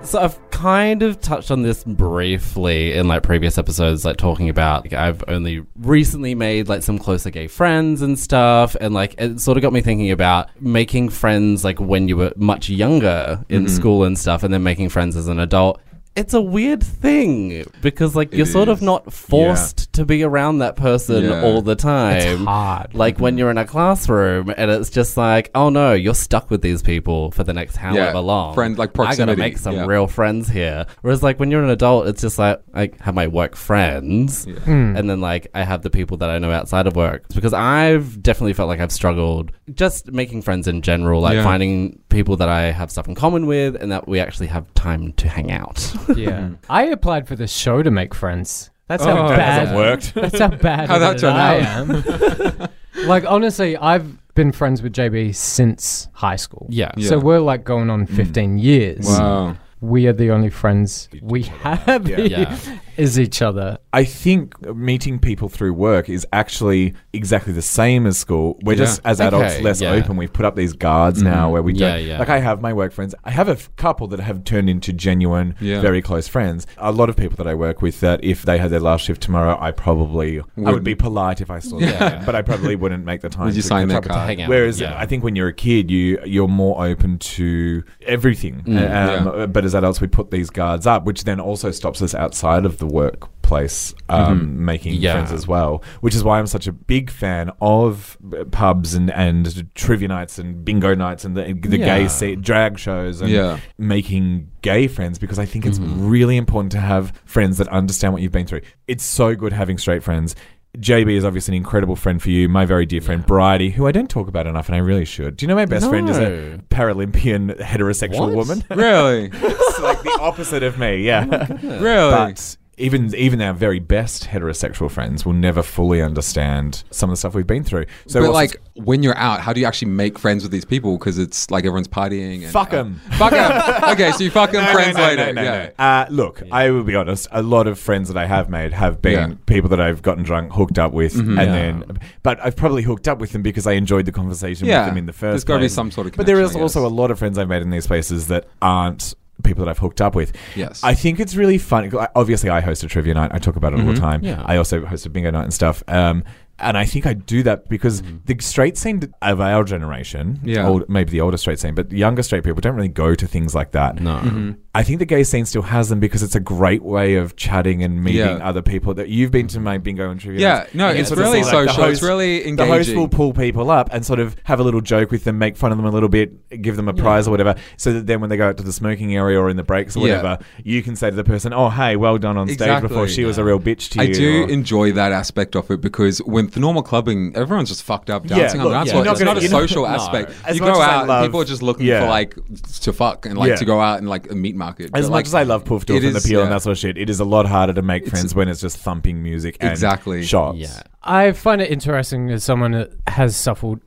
So I've kind of touched on this briefly in like previous episodes, like talking about like, I've only recently made like some closer gay friends and stuff, and like it sort of got me thinking about making friends like when you were much younger in Mm-hmm. school and stuff, and then making friends as an adult. It's a weird thing because like you're sort of not forced to be around that person Yeah. all the time. It's hard. Like when you're in a classroom and it's just like, oh no, you're stuck with these people for the next however long. friend- like I gotta make some yeah. real friends here. Whereas like when you're an adult, it's just like I have my work friends, Hmm. and then like I have the people that I know outside of work. Because I've definitely felt like I've struggled just making friends in general, like Yeah. finding people that I have stuff in common with, and that we actually have time to hang out. Yeah. Mm-hmm. I applied for the show to make friends. That's how Oh, That bad. hasn't worked. That's how bad How'd that at it turn I out? am. like honestly, I've been friends with JB since high school. yeah. So we're like going on mm. 15 years. Wow. We are the only friends we have Yeah. Yeah. Is each other. I think meeting people through work is actually exactly the same as school. We're just as adults Okay, less yeah. open. We've put up these guards now where we Yeah, don't. yeah. Like I have my work friends. I have a f- couple that have turned into genuine, Yeah. very close friends. A lot of people that I work with that if they had their last shift tomorrow, I probably I would Wouldn't. be polite if I saw them, but I probably wouldn't make the time. Would you to sign catch their up with card? them. Hang out. Whereas Yeah. I think when you're a kid, you you're more open to everything. Mm. um, Yeah. But as adults, we put these guards up, which then also stops us outside of the workplace um, making Yeah. friends as well. Which is why I'm such a big fan of uh, pubs and, and trivia nights and bingo nights and the, the Yeah. gay se- drag shows and Yeah. making gay friends because I think it's Mm-hmm. really important to have friends that understand what you've been through. It's so good having straight friends. JB is obviously an incredible friend for you. My very dear friend Bridie, who I don't talk about enough, and I really should. Do you know my best friend is a Paralympian heterosexual What? woman? Really? it's like the opposite of me, yeah. really? But even even our very best heterosexual friends will never fully understand some of the stuff we've been through. So but like when you're out, how do you actually make friends with these people? Because it's like everyone's partying. And, Fuck uh, 'em. fuck them. okay, so you fuck them No, no, friends no, later. no, no, yeah. no. Uh, look, I will be honest. A lot of friends that I have made have been Yeah. people that I've gotten drunk, hooked up with, and Yeah. then. But I've probably hooked up with them because I enjoyed the conversation Yeah. with them in the first. There's gotta be some sort of But there is also a lot of friends I've made in these places that aren't people that I've hooked up with. Yes. I think it's really funny. Obviously, I host a trivia night. I talk about it all the time. Yeah. I also host a bingo night and stuff. Um, and I think I do that because the straight scene of our generation, Yeah. old, maybe the older straight scene, but younger straight people don't really go to things like that. No. Mm-hmm. I think the gay scene still has them because it's a great way of chatting and meeting Yeah. other people. That you've been to my bingo and trivia. Yeah, no, You it's really see, like, the social. It's host- really The host will pull people up and sort of have a little joke with them, make fun of them a little bit, give them a prize or whatever, so that then when they go out to the smoking area or in the breaks or Yeah. whatever, you can say to the person, "Oh, hey, well done on stage before Exactly, she was a real bitch to I you." I do or- enjoy that aspect of it because with the normal clubbing, everyone's just fucked up Yeah, dancing on the dance yeah, floor. It's not not gonna- a you're not- social no. aspect. As you go out, love- people are just looking Yeah. for like to fuck and like Yeah. to go out and like meet meat market. As much like, as I love Poof Doof and the is- Peel and that sort of shit, it is a lot harder to make It's- friends when it's just thumping music and Exactly. shots. Yeah. I find it interesting as someone that has suffered.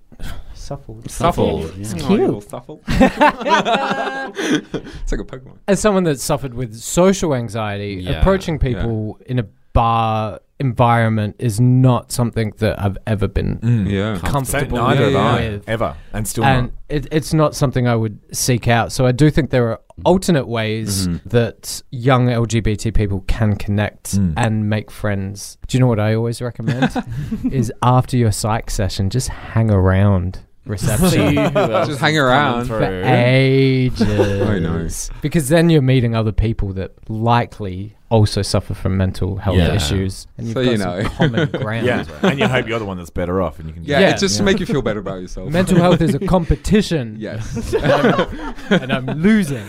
Suffered. Suffolk. It's Oh, cute. you it's like a Pokemon. As someone that suffered with social anxiety, Yeah, approaching people in a bar environment is not something that I've ever been Mm. Yeah. So comfortable neither have I with. ever, and still and not. it, it's not something I would seek out. So I do think there are alternate ways that young LGBT people can connect Mm. and make friends. Do you know what I always recommend? is after your psych session, just hang around reception. See who Just hang around. for ages. I know. Because then you're meeting other people that likely also suffer from mental health Yeah. issues, and you've So got you some know. common ground. Yeah, and you hope you're the one that's better off, and you can. Yeah, Yeah. it's just to Yeah. make you feel better about yourself. Mental health is a competition, Yes. and I'm losing.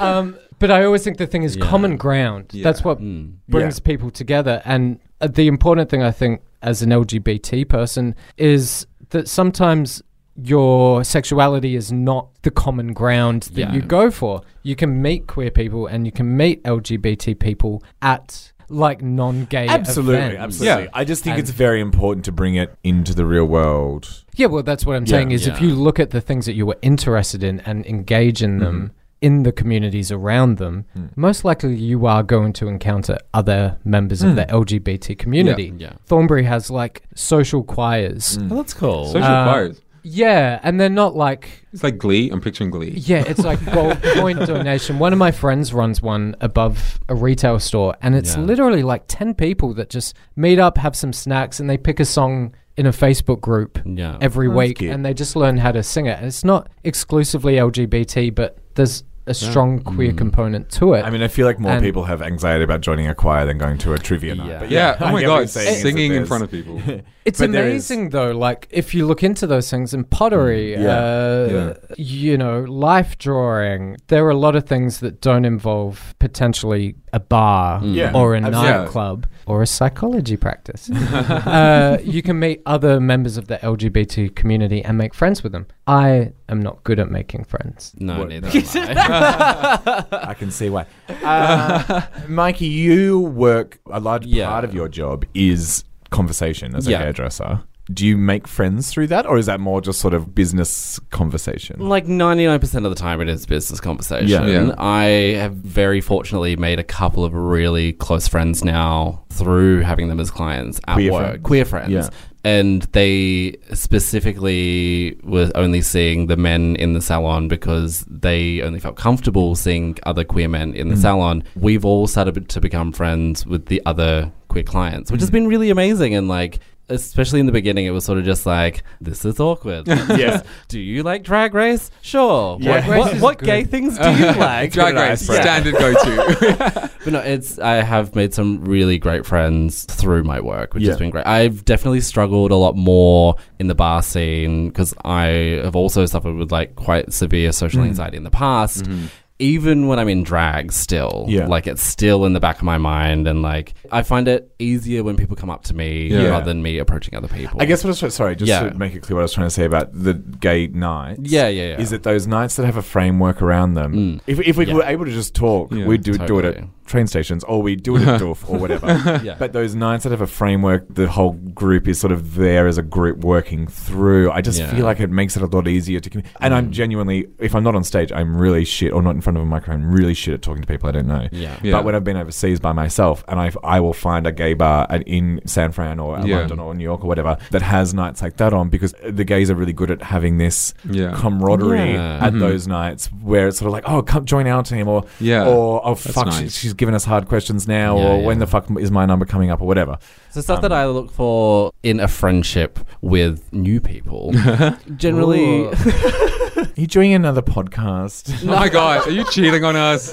um, but I always think the thing is Yeah. common ground. Yeah. That's what Mm. brings people together. And uh, the important thing, I think, as an LGBT person, is that sometimes your sexuality is not the common ground that Yeah. you go for. You can meet queer people and you can meet LGBT people at like non-gay Absolutely, events. absolutely. Yeah. I just think And- it's very important to bring it into the real world. Yeah, well, that's what I'm Yeah. saying. Is if you look at the things that you were interested in and engage in them mm-hmm. in the communities around them, mm. most likely you are going to encounter other members of the mm. LGBT community. Yeah. Thornbury has like social choirs. Mm. Oh, that's cool. Social Uh, choirs. Yeah, and they're not like It's like Glee. I'm picturing Glee. Yeah, it's like bulk point donation. One of my friends runs one above a retail store, and it's Yeah. literally like 10 people that just meet up, have some snacks, and they pick a song in a Facebook group Yeah. every That's week, cute. and they just learn how to sing it. And it's not exclusively LGBT, but there's a strong mm. queer component to it. I mean, I feel like more And- people have anxiety about joining a choir than going to a trivia night. Yeah. But Yeah. Oh I Oh my get what you're god. saying is that Singing in there's- front of people. It's But there is- amazing though. Like if you look into those things in pottery, Mm, yeah, uh, you know, life drawing, there are a lot of things that don't involve potentially a bar Yeah, or a absolutely. nightclub or a psychology practice. uh, you can meet other members of the LGBT community and make friends with them. I am not good at making friends. No, What- neither am I. I can see why. Uh, Mikey, you work, a large Yeah. part of your job is conversation as a Yeah. hairdresser. Do you make friends through that, or is that more just sort of business conversation? Like 99% of the time, it is business conversation. Yeah. Yeah. I have very fortunately made a couple of really close friends now through having them as clients at Queer work. friends. Queer friends. Yeah. And they specifically were only seeing the men in the salon because they only felt comfortable seeing other queer men in the Mm. salon. We've all started to become friends with the other queer clients, which has mm. been really amazing. And like, especially in the beginning, it was sort of just like, this is awkward. Yeah. Do you like Drag Race? Sure. Yeah. What, what, what gay things do you like? Drag Race, icebreaker. standard go-to. But no, it's I have made some really great friends through my work, which Yeah. has been great. I've definitely struggled a lot more in the bar scene because I have also suffered with like quite severe social mm. anxiety in the past. Mm-hmm. Even when I'm in drag, still, Yeah. like it's still in the back of my mind, and like I find it easier when people come up to me Yeah. rather than me approaching other people. I guess what I was trying, sorry, just Yeah. to make it clear what I was trying to say about the gay nights. Yeah, yeah, yeah. Is that those nights that have a framework around them? Mm. If, if we Yeah. were able to just talk, Yeah, we'd do, do it at. Train stations or we do it at Doof or whatever. Yeah. But those nights that have a framework, the whole group is sort of there as a group working through. I just Yeah. feel like it makes it a lot easier to communicate. And Mm. I'm genuinely, if I'm not on stage, I'm really shit, or not in front of a microphone, really shit at talking to people I don't know. Yeah. Yeah. But when I've been overseas by myself, and I I will find a gay bar at, in San Fran or. London or New York or whatever that has nights like that on because the gays are really good at having this camaraderie at Mhm. those nights where it's sort of like, oh, come join our team, or Yeah. or oh fuck, she, she's giving us hard questions now, Yeah, or when the fuck is my number coming up, or whatever. So stuff that Um, I look for in a friendship with new people. Generally, Are you doing another podcast? oh my god, are you cheating on us?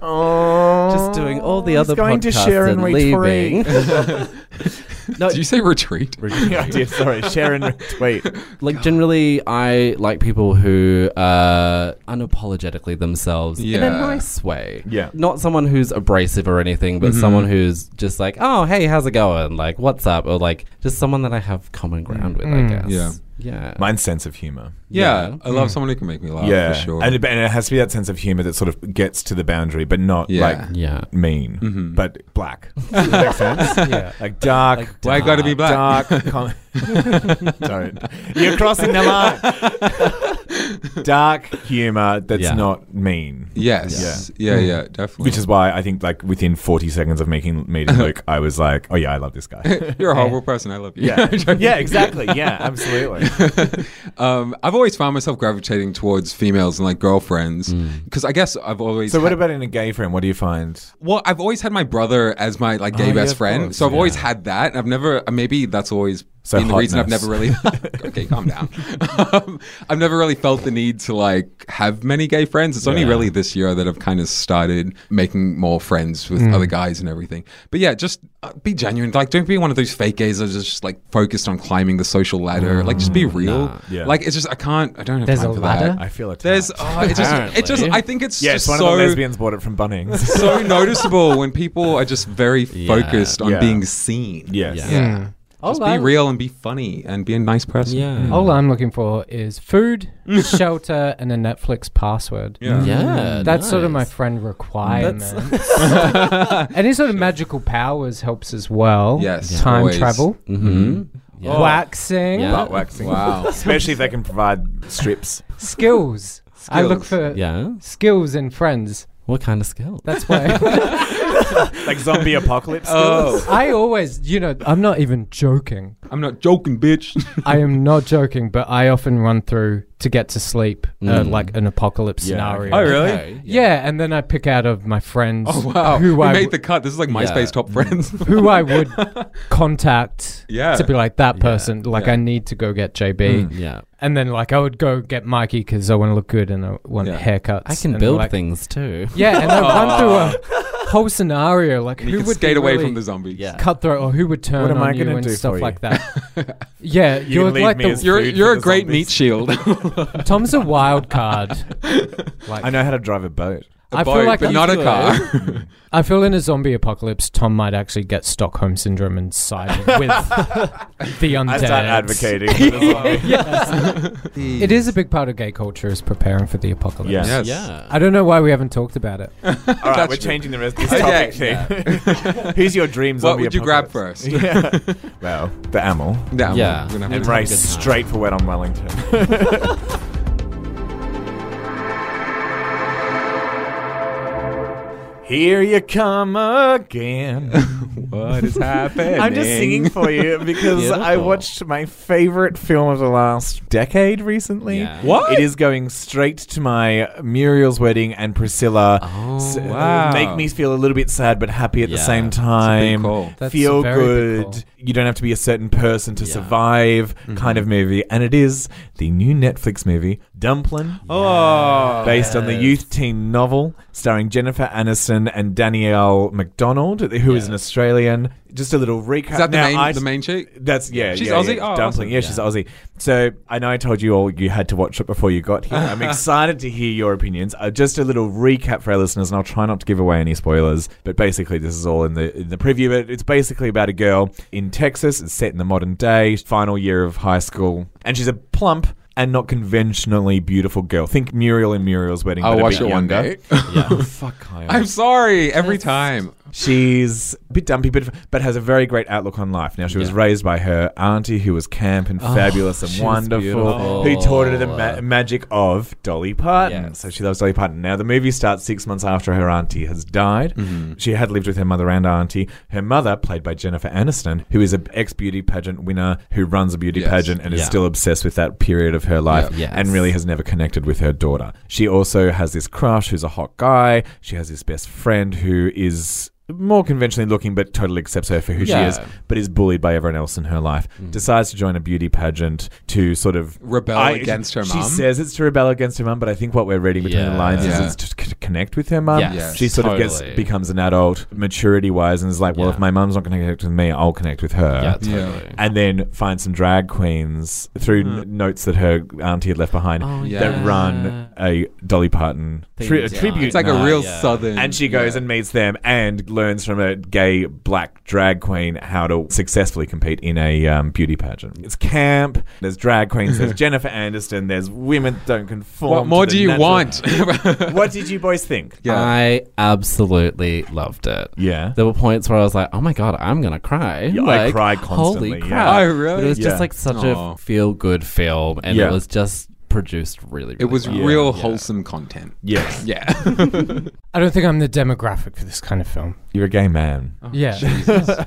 Oh, just doing all the he's other going to podcasts share and and retweet. leaving. no, Did you say retreat? yeah, I did. Sorry, share and retweet. like generally, I like people who are unapologetically themselves yeah. in a nice way. Yeah. Not someone who's abrasive or anything, but Mhm. someone who's just like, oh, hey, how's it going? Like, what's up? Or like, just someone that I have common ground with, I Mm. guess. Yeah. Yeah. Mine's sense of humor. Yeah, Yeah. I love Mm. someone who can make me laugh. yeah, for sure. and, it, and it has to be that sense of humor that sort of gets to the boundary, but not Yeah. like yeah. mean, Mhm. but black. Does that make sense? Yeah. Like dark. Like Why gotta be black? Dark. com- Don't. You're crossing the line. Dark humor that's Yeah. not mean. yes, yeah, yeah, Yeah. definitely. Which is why I think, like, within 40 seconds of making meeting Luke, I was like, "Oh yeah, I love this guy." you're a horrible person. I love you. Yeah, yeah, exactly. Yeah, absolutely. um, I've always found myself gravitating towards females and like girlfriends because I guess I've always. So, what had- about in a gay friend? What do you find? Well, I've always had my brother as my like gay Oh, best yeah, of friend, course, so I've always had that. I've never. uh, Maybe that's always So been the reason I've never really. okay, calm down. um, I've never really felt the need to like have many gay friends. It's only really this year that I've kind of started making more friends with other guys and everything. But yeah, just uh, be genuine. Like, don't be one of those fake gays that's just like focused on climbing the social ladder. like, just be real. Nah. Yeah. Like, it's just I can't. I don't have There's time a for ladder? that. I feel it. There's. Oh, it just. It just. I think it's yes, just one so of the lesbians bought it from Bunnings. so noticeable when people are just very Yeah. focused on Yeah. being seen. yes. Yeah. Yeah. Mm. Just be I'm- real and be funny and be a nice person. Yeah. All I'm looking for is food, shelter, and a Netflix password. Yeah. Yeah. That's sort of my friend requirement. Any sort of magical powers helps as well. Yes, Time always. travel, Mm-hmm. Yeah. waxing, Yeah. Butt waxing. Wow. Especially if they can provide strips. skills. I look for Yeah. skills in friends. What kind of skill? That's why. like zombie apocalypse. Oh. I always, you know, I'm not even joking. I'm not joking, bitch. I am not joking, but I often run through to get to sleep, uh, like an apocalypse Yeah. scenario. oh, really? Okay, Yeah. and then I pick out of my friends Oh, wow. who we I made w- the cut. This is like MySpace Yeah. top friends. who I would contact Yeah. to be like that person. Like Yeah. I need to go get JB, Mm. Yeah. and then like I would go get Mikey because I want to look good and I want Yeah. haircuts. I can and, build like- things too. Yeah, and I run through a whole scenario like And who you can would skate be away really from the zombies. Yeah. cutthroat or who would turn What am on I you gonna and do stuff for like that. yeah, You you're leave like me the as You're Food you're for a the great zombies. meat shield. Tom's a wild card. Like I know how to drive a boat. I boat, feel like but you not a car. I feel in a zombie apocalypse, Tom might actually get Stockholm syndrome and side with the undead. I start advocating. For the zombie. It is a big part of gay culture is preparing for the apocalypse. Yes. Yes. Yeah. I don't know why we haven't talked about it. All right, That's we're true. changing the rest of this Okay, topic. thing. Who's your dream What would you grab first? Yeah. Well, the amel. Yeah. Yeah. we're gonna have And to- race straight for Wet on Wellington. Here you come again. What is happening? I'm just singing for you because I watched my favorite film of the last decade recently. Yeah. What? It is going straight to my Muriel's wedding and Priscilla. Oh, S- uh, wow. Make me feel a little bit sad but happy at the same It's a big time. That's feel good. call. You don't have to be a certain person to Yeah. survive kind of movie. And it is the new Netflix movie, Dumplin'. Oh. Based on the youth teen novel starring Jennifer Aniston and Danielle Macdonald, who is an Australian. Just a little recap. Is that the Now, main I- the main chick? that's yeah. She's yeah, Aussie? yeah. Oh, Dumpling. awesome. Yeah, she's Aussie. So I know I told you all you had to watch it before you got here. I'm excited to hear your opinions. Uh, just a little recap for our listeners, and I'll try not to give away any spoilers. But basically, this is all in the in the preview. But it's basically about a girl in Texas. It's set in the modern day, final year of high school, and she's a plump. And not conventionally beautiful girl. Think Muriel in Muriel's wedding. I'll but a watch bit it one younger. day. Yeah. Oh, fuck, Kyle. I'm sorry. Every time. She's a bit dumpy, but but has a very great outlook on life. Now she was Yeah. raised by her auntie, who was camp and oh, fabulous and she was wonderful, beautiful. who taught her the ma- oh. magic of Dolly Parton. Yes. So she loves Dolly Parton. Now the movie starts six months after her auntie has died. Mm-hmm. She had lived with her mother and auntie. Her mother, played by Jennifer Aniston, who is an ex beauty pageant winner who runs a beauty Yes. pageant and is Yeah. still obsessed with that period of her life Yeah. Yes. and really has never connected with her daughter. She also has this crush who's a hot guy. She has this best friend who is more conventionally looking but totally accepts her for who Yeah. she is, but is bullied by everyone else in her life. Mm. Decides to join a beauty pageant to sort of Rebel against her She mum? says it's to rebel against her mum, but I think what we're reading between the Yeah. lines Yeah. is it's to c- connect with her mum. Yes. She sort of gets becomes an adult maturity wise and is like, well, Yeah. if my mum's not going to connect with me, I'll connect with her Yeah, totally. And then find some drag queens through hmm. n- notes that her auntie had left behind Oh, Yeah. that run a Dolly Parton tri- a Things, yeah. tribute. It's like a night. real yeah. southern. And she goes and meets them and learns from a gay black drag queen how to successfully compete in a um, beauty pageant. It's camp. There's drag queens. There's Jennifer Aniston. There's women don't conform. What to more the do you natural- want? what did you boys think? Yeah. I absolutely loved it. Yeah. There were points where I was like, "Oh my god, I'm gonna cry!" Yeah, I like, cried constantly, Holy yeah. crap! Oh, really? But it was Yeah. just like such Aw. a feel-good film, and Yeah. it was just produced really. really it was well. real Yeah. wholesome content. Yes. Yeah. I don't think I'm the demographic for this kind of film. You're a gay man. yeah.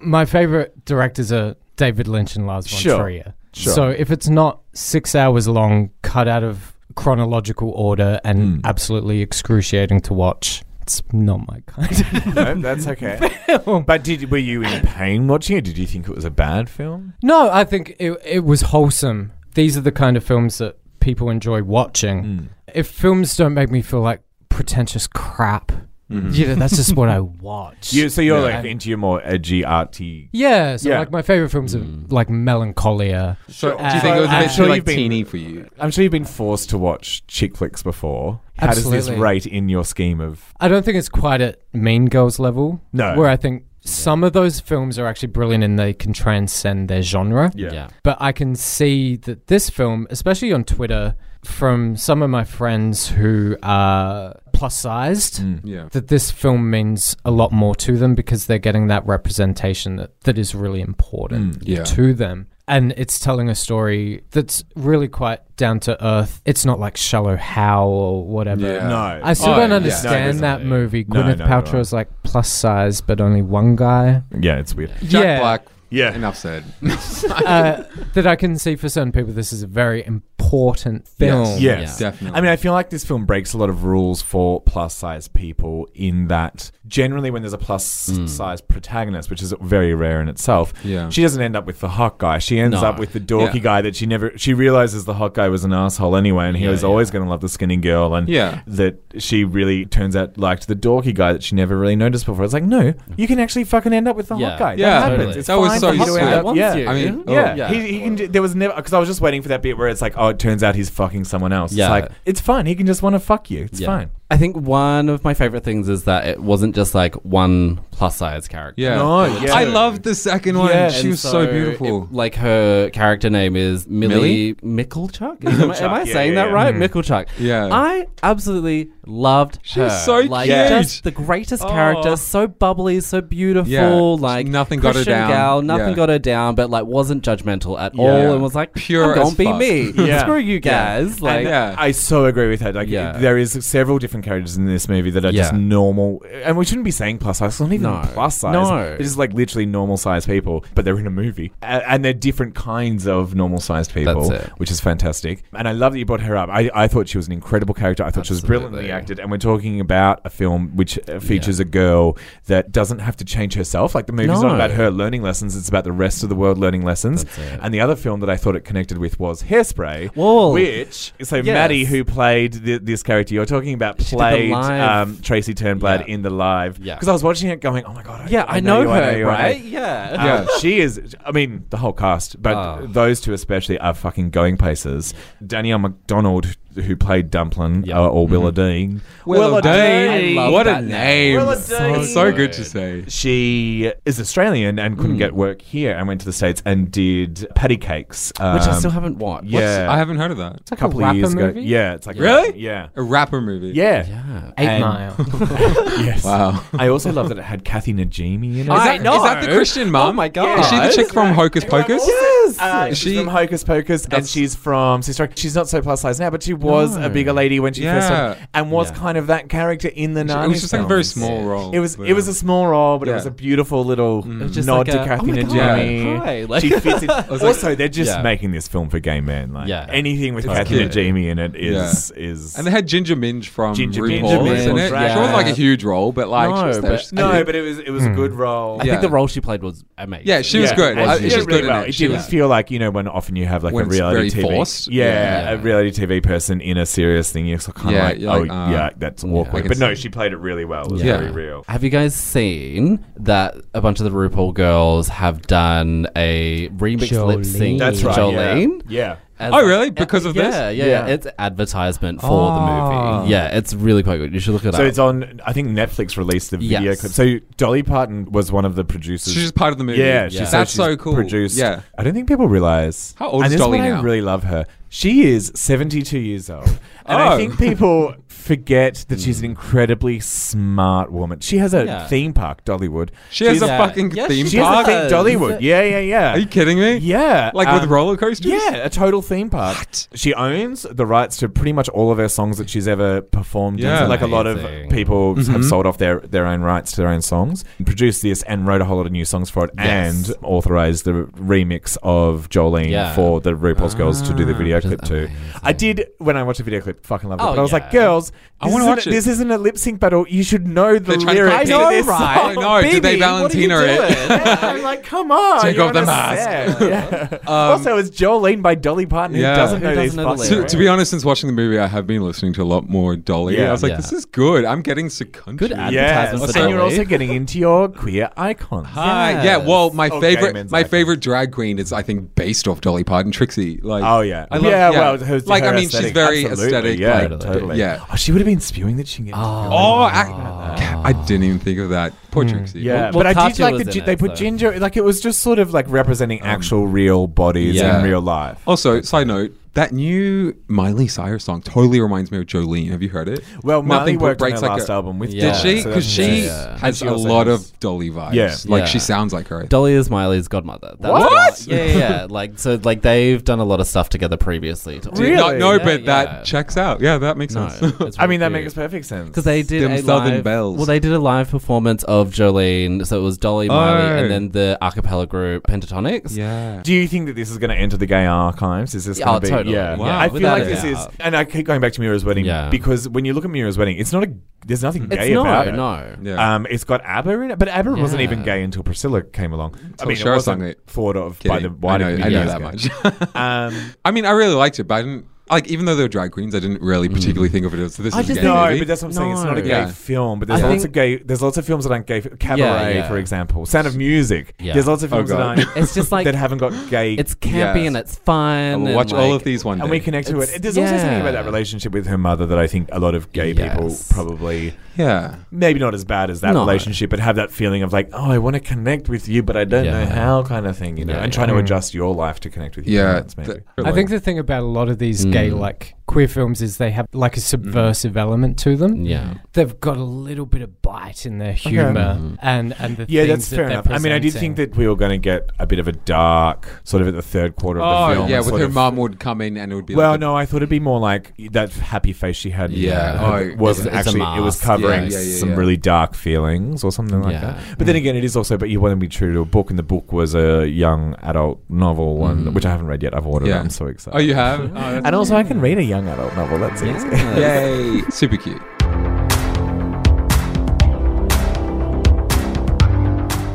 My favorite directors are David Lynch and Lars von Sure. Trier. Sure. So if it's not six hours long, cut out of chronological order and Mm. absolutely excruciating to watch, it's not my kind. no, that's okay. But did were you in pain watching it? Did you think it was a bad film? no, I think it, it was wholesome. These are the kind of films that people enjoy watching. Mm. If films don't make me feel like pretentious crap, you know, that's just what I watch. You, so you're Yeah. like into your more edgy, arty. yeah, so Yeah. like my favorite films are like Melancholia. So, do you think it was a I'm bit sure like you've been- teeny for you? I'm sure you've been forced to watch chick flicks before. How does this rate in your scheme of? I don't think it's quite at Mean Girls level. No. Where I think some of those films are actually brilliant and they can transcend their genre. Yeah. But I can see that this film, especially on Twitter, from some of my friends who are plus sized, Mm. Yeah. that this film means a lot more to them because they're getting that representation that, that is really important Mm, yeah. to them. And it's telling a story that's really quite down to earth. It's not like shallow how or whatever. Yeah. No. I still Oh, don't yeah. understand No, that movie. No, Gwyneth no, no, Paltrow no. is like plus size, but only one guy. Yeah, it's weird. Jack Yeah. Black. Yeah. Enough said. uh, that I can see for certain people, this is a very important film. Yes. Definitely. I mean, I feel like this film breaks a lot of rules for plus size people in that generally when there's a plus size hmm. protagonist, which is very rare in itself, Yeah. she doesn't end up with the hot guy. She ends No. up with the dorky Yeah. guy that she never, she realizes the hot guy was an asshole anyway and he Yeah, was yeah. always going to love the skinny girl and Yeah. that she really turns out liked the dorky guy that she never really noticed before. It's like, no, you can actually fucking end up with the Yeah. hot guy. Yeah, that happens. totally. It's That was fine so for you to sweet. end Guy up- wants yeah. you. I mean, Yeah, oh. Yeah. He, he can. There was never because I was just waiting for that bit where it's like, oh, it turns out he's fucking someone else. Yeah. It's like it's fine. He can just want to fuck you. It's Yeah. fine. I think one of my favorite things is that it wasn't just like one plus size character. Yeah. No, yeah. I loved the second one. Yeah, she was so, beautiful. it- like her character name is Millie, Michalchuk. Am, I- am I yeah, saying yeah, that yeah. right? Mm. Michalchuk. Yeah. I absolutely loved her. She's her. so like cute. just the greatest Oh. character, so bubbly, so beautiful. Yeah. Like Nothing got her down. Gal, nothing Yeah. got her down, but like wasn't judgmental at Yeah. all, and was like Pure Don't be me. Yeah. Screw you Yeah. guys. Like and yeah. I so agree with her. Like, Yeah. there is several different characters in this movie that are just Yeah. normal, and we shouldn't be saying plus size. It's not even No. plus size. No. they're just like literally normal sized people, but they're in a movie, A- and they're different kinds of normal sized people, That's it. which is fantastic. And I love that you brought her up. I, I thought she was an incredible character. I thought she was brilliantly Absolutely. acted, and we're talking about a film which uh, features a girl that doesn't have to change herself. Like the movie's No. not about her learning lessons; it's about the rest of the world learning lessons. That's it. And the other film that I thought it connected with was Hairspray, Whoa. which so Yes. Maddie, who played th- this character you're talking about, She did the played live- um, Tracy Turnblad Yeah. in the live. Yeah. because I was watching it, going, "Oh my god, I, yeah, I, know, you, her, I know right? you." Yeah. Um, Yeah. she is. I mean, the whole cast, but Ah. those two especially are fucking going places. Danielle Macdonald, who played Dumplin, Yeah. uh, or Willowdean. Willa Dean. I love What a that name. name. Willa So, Dean. so good to say. She is Australian and couldn't get work here, and went to the states and did Patti Cake$, Which I um, still haven't watched. Yeah, I haven't heard of that. It's like a couple a of rapper years ago. movie. Yeah, it's like Really? yeah, A rapper movie. yeah, Yeah. Eight And- Mile. yes. Wow. I also love that it had Kathy Najimy in it. Is that, is that the Christian mom? Oh my god. Is she the chick from Hocus Pocus? Yes, uh, she's she- from Hocus Pocus, and she's from Sister. She's not so plus size now, but she was No. a bigger lady when she first Yeah. started, and was Yeah. kind of that character in the It Narnia was just like a very films. small role. It was but, it was a small role, but it Yeah. was a beautiful little mm. was just nod like to a, Kathy "Oh my God, Najimy. hi." Like- she fits in. was like- also, they're just Yeah. making this film for gay men. Like Yeah. anything with It's Kathy cute. Najimy in it is is. And they had Ginger Minge from Ginger RuPaul, Minge, isn't it? right. She wasn't like a huge role, but like No, she was there. but- no, but it was it was a hmm. good role. I Yeah. think the role she played was amazing. Yeah, she was Yeah, good. and she she's did really good in well. it. It She didn't was- feel like you know when often you have like When a it's reality very TV, forced. Yeah, Yeah. a reality TV person in a serious thing. You're kind of Yeah, like, you're oh like, uh, yeah, that's I awkward. can But no, see. she played it really well. It was Yeah. very real. Have you guys seen that a bunch of the RuPaul girls have done a remix lip sync That's to Jolene? Yeah. As Oh, like- really? Because of yeah, this? Yeah, yeah, Yeah. It's advertisement for Oh. the movie. Yeah, it's really quite good. You should look it So up. it's on. I think Netflix released the video Yes. clip. So Dolly Parton was one of the producers. She's just part of the movie. Yeah, Yeah. so That's she's so cool. Produced. Yeah. I don't think people realize How old and is Dolly why now? I really love her. She is seventy-two years old, and I Oh. think people forget that she's an incredibly smart woman. She has a Yeah. theme park, Dollywood. She has She's- a Yeah. fucking Yeah, theme She has park. a theme. Dollywood. Yeah, yeah, yeah. Are you kidding me? Yeah, Like um, with roller coasters? Yeah, a total theme park. She owns the rights to pretty much all of her songs that she's ever performed. Yeah. So, like a lot of Amazing. people Mhm. have sold off their, their own rights to their own songs, produced this, and wrote a whole lot of new songs for it, Yes. and authorized the remix of Jolene Yeah. for the RuPaul's Girls to do the Ah, video which is clip too. amazing. I did when I watched the video clip, fucking loved it. Oh, but I was yeah. like, girls, I this wanna isn't- watch it. This isn't a lip sync battle. You should know the They're trying to lyrics. copy to this right? song. I know. Did they Baby, what are you Valentina it? doing? Yeah, I'm like, come on. Take you're off the on a mask. set. Yeah. also, it's Jolene by Dolly Parton. Who Yeah. doesn't Who know doesn't these know the fucking To, lyrics? to be honest, since watching the movie, I have been listening to a lot more Dolly. Yeah. I was like, Yeah. this is good. I'm getting so country. Good ad- Yes, advertisements and you're Dolly. also getting into your queer icons. Hi. Yes. Yeah. Well, my Oh, favorite, men's my icons. favorite drag queen is, I think, based off Dolly Parton, Trixie. Like, Oh yeah, I love, yeah. yeah. Well, her, like, her I mean, she's aesthetic, very absolutely, aesthetic. Yeah, like, totally. Yeah. Oh, she would have been spewing that she. Get Oh, I, I didn't even think of that. Poor Trixie. Hmm. Yeah, Well, but I did Katya like was the in gi- it, they put so- ginger like it was just sort of like representing um, actual real bodies Yeah. in real life. Also, side note, That new Miley Cyrus song totally reminds me of Jolene. Have you heard it? Well, Miley Nothing but worked on breaks her like last a- album with Yeah. Did she? so Because that's- she yeah, yeah. has And a also lot has- of Dolly vibes. Yeah. like Yeah. she sounds like her. Dolly is Miley's godmother. That's What? what- Yeah, yeah, yeah. Like so, like they've done a lot of stuff together previously. To Did not know, Yeah, but yeah. that checks out. Yeah, that makes No, sense. it's I mean, that really makes cute. perfect sense. Because they did Them a Southern live, bells. Well, they did a live performance of Jolene, so it was Dolly, Miley, Oh. and then the a cappella group Pentatonix. yeah. Do you think that this is going to enter the gay archives? Is this going oh, to be? Totally. Yeah, Wow. I feel Without like a this is, doubt. and I keep going back to Muriel's wedding Yeah. because when you look at Muriel's wedding, it's not a. There's nothing It's gay no, about it. no. Yeah. Um, it's got ABBA in it, but ABBA wasn't Yeah. even gay until Priscilla came along. I Until mean, Cher it wasn't sung it. thought of by the Kidding. wider I know, I know as that much. Um, I mean, I really liked it, but I didn't like. Even though they were drag queens, I didn't really particularly think of it as this I is a just gay no, movie. but that's what I'm saying. It's not a No. gay Yeah. film, but there's I lots think- of gay. There's lots of films that aren't gay. Cabaret, yeah. for example, Sound of Music. Yeah. There's lots of Oh, films that God. aren't. It's just like that haven't got gay. it's campy Yes. and it's fun. Will and watch all like- of these one day. and we connect to it. It's- There's also something about that relationship with her mother that I think a lot of gay people Yes. probably yeah. maybe not as bad as that No. relationship, but have that feeling of like, oh, I want to connect with you, but I don't know Yeah. how, kind of thing, you know, Yeah, and yeah. trying to Mm. adjust your life to connect with your Yeah. parents, maybe. th- I think the thing about a lot of these gay Mm. like queer films is they have like a subversive element to them. Yeah. They've got a little bit of bite in their humor Mhm. and and the yeah, things that's that fair they're enough. I mean, I did think that we were going to get a bit of a dark, sort of at the third quarter of the Oh film. yeah, with her mum would come in and it would be Well, like a- no, I thought it'd be more like that happy face she had. Yeah. Oh, wasn't it's a actually. It was covering yeah. Yeah, yeah, some really dark feelings or something like Yeah. that. But then again, it is also. But you want to be true to a book, and the book was a young adult novel, one Mhm. which I haven't read yet. I've ordered. it. Yeah. I'm so excited. Oh, you have? Oh, and also, I can read a young adult novel. That's easy. Yay! Super cute.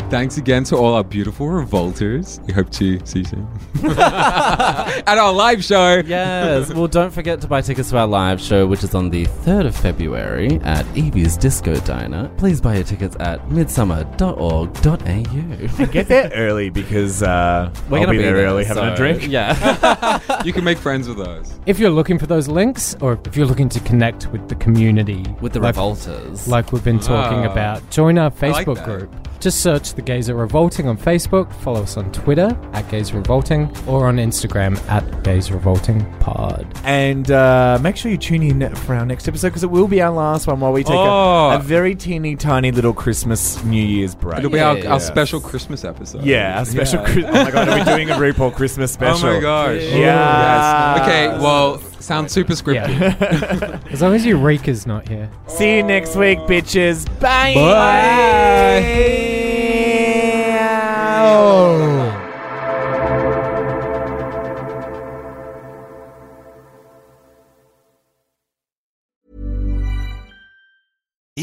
Thanks again to all our beautiful revolters. We hope to see you soon at our live show. Yes. well, don't forget to buy tickets to our live show, which is on the 3rd of February at Evie's Disco Diner. Please buy your tickets at midsumma.org.au. Get there early because uh, We're I'll gonna be, there, early so- having a drink. Yeah. You can make friends with us. if you're looking for those links or if you're looking to connect with the community With the like, revolters. like we've been talking Ah. about, join our I like Facebook that. group. Just search The Gays Are Revolting on Facebook, follow us on Twitter at Gays Revolting, or on Instagram at Gays Revolting Pod. And uh, make sure you tune in for our next episode because it will be our last one while we take Oh. a, a very teeny tiny little Christmas New Year's break. It'll be our, Yeah. our special Christmas episode. yeah, our special. Yeah. Chris- oh my god, are we doing a RuPaul Christmas special? Oh my gosh. Yeah. Yes. Okay, well, sounds super scripted. Yeah. as long as Eureka's not here. See you next week, bitches. Bye. Bye.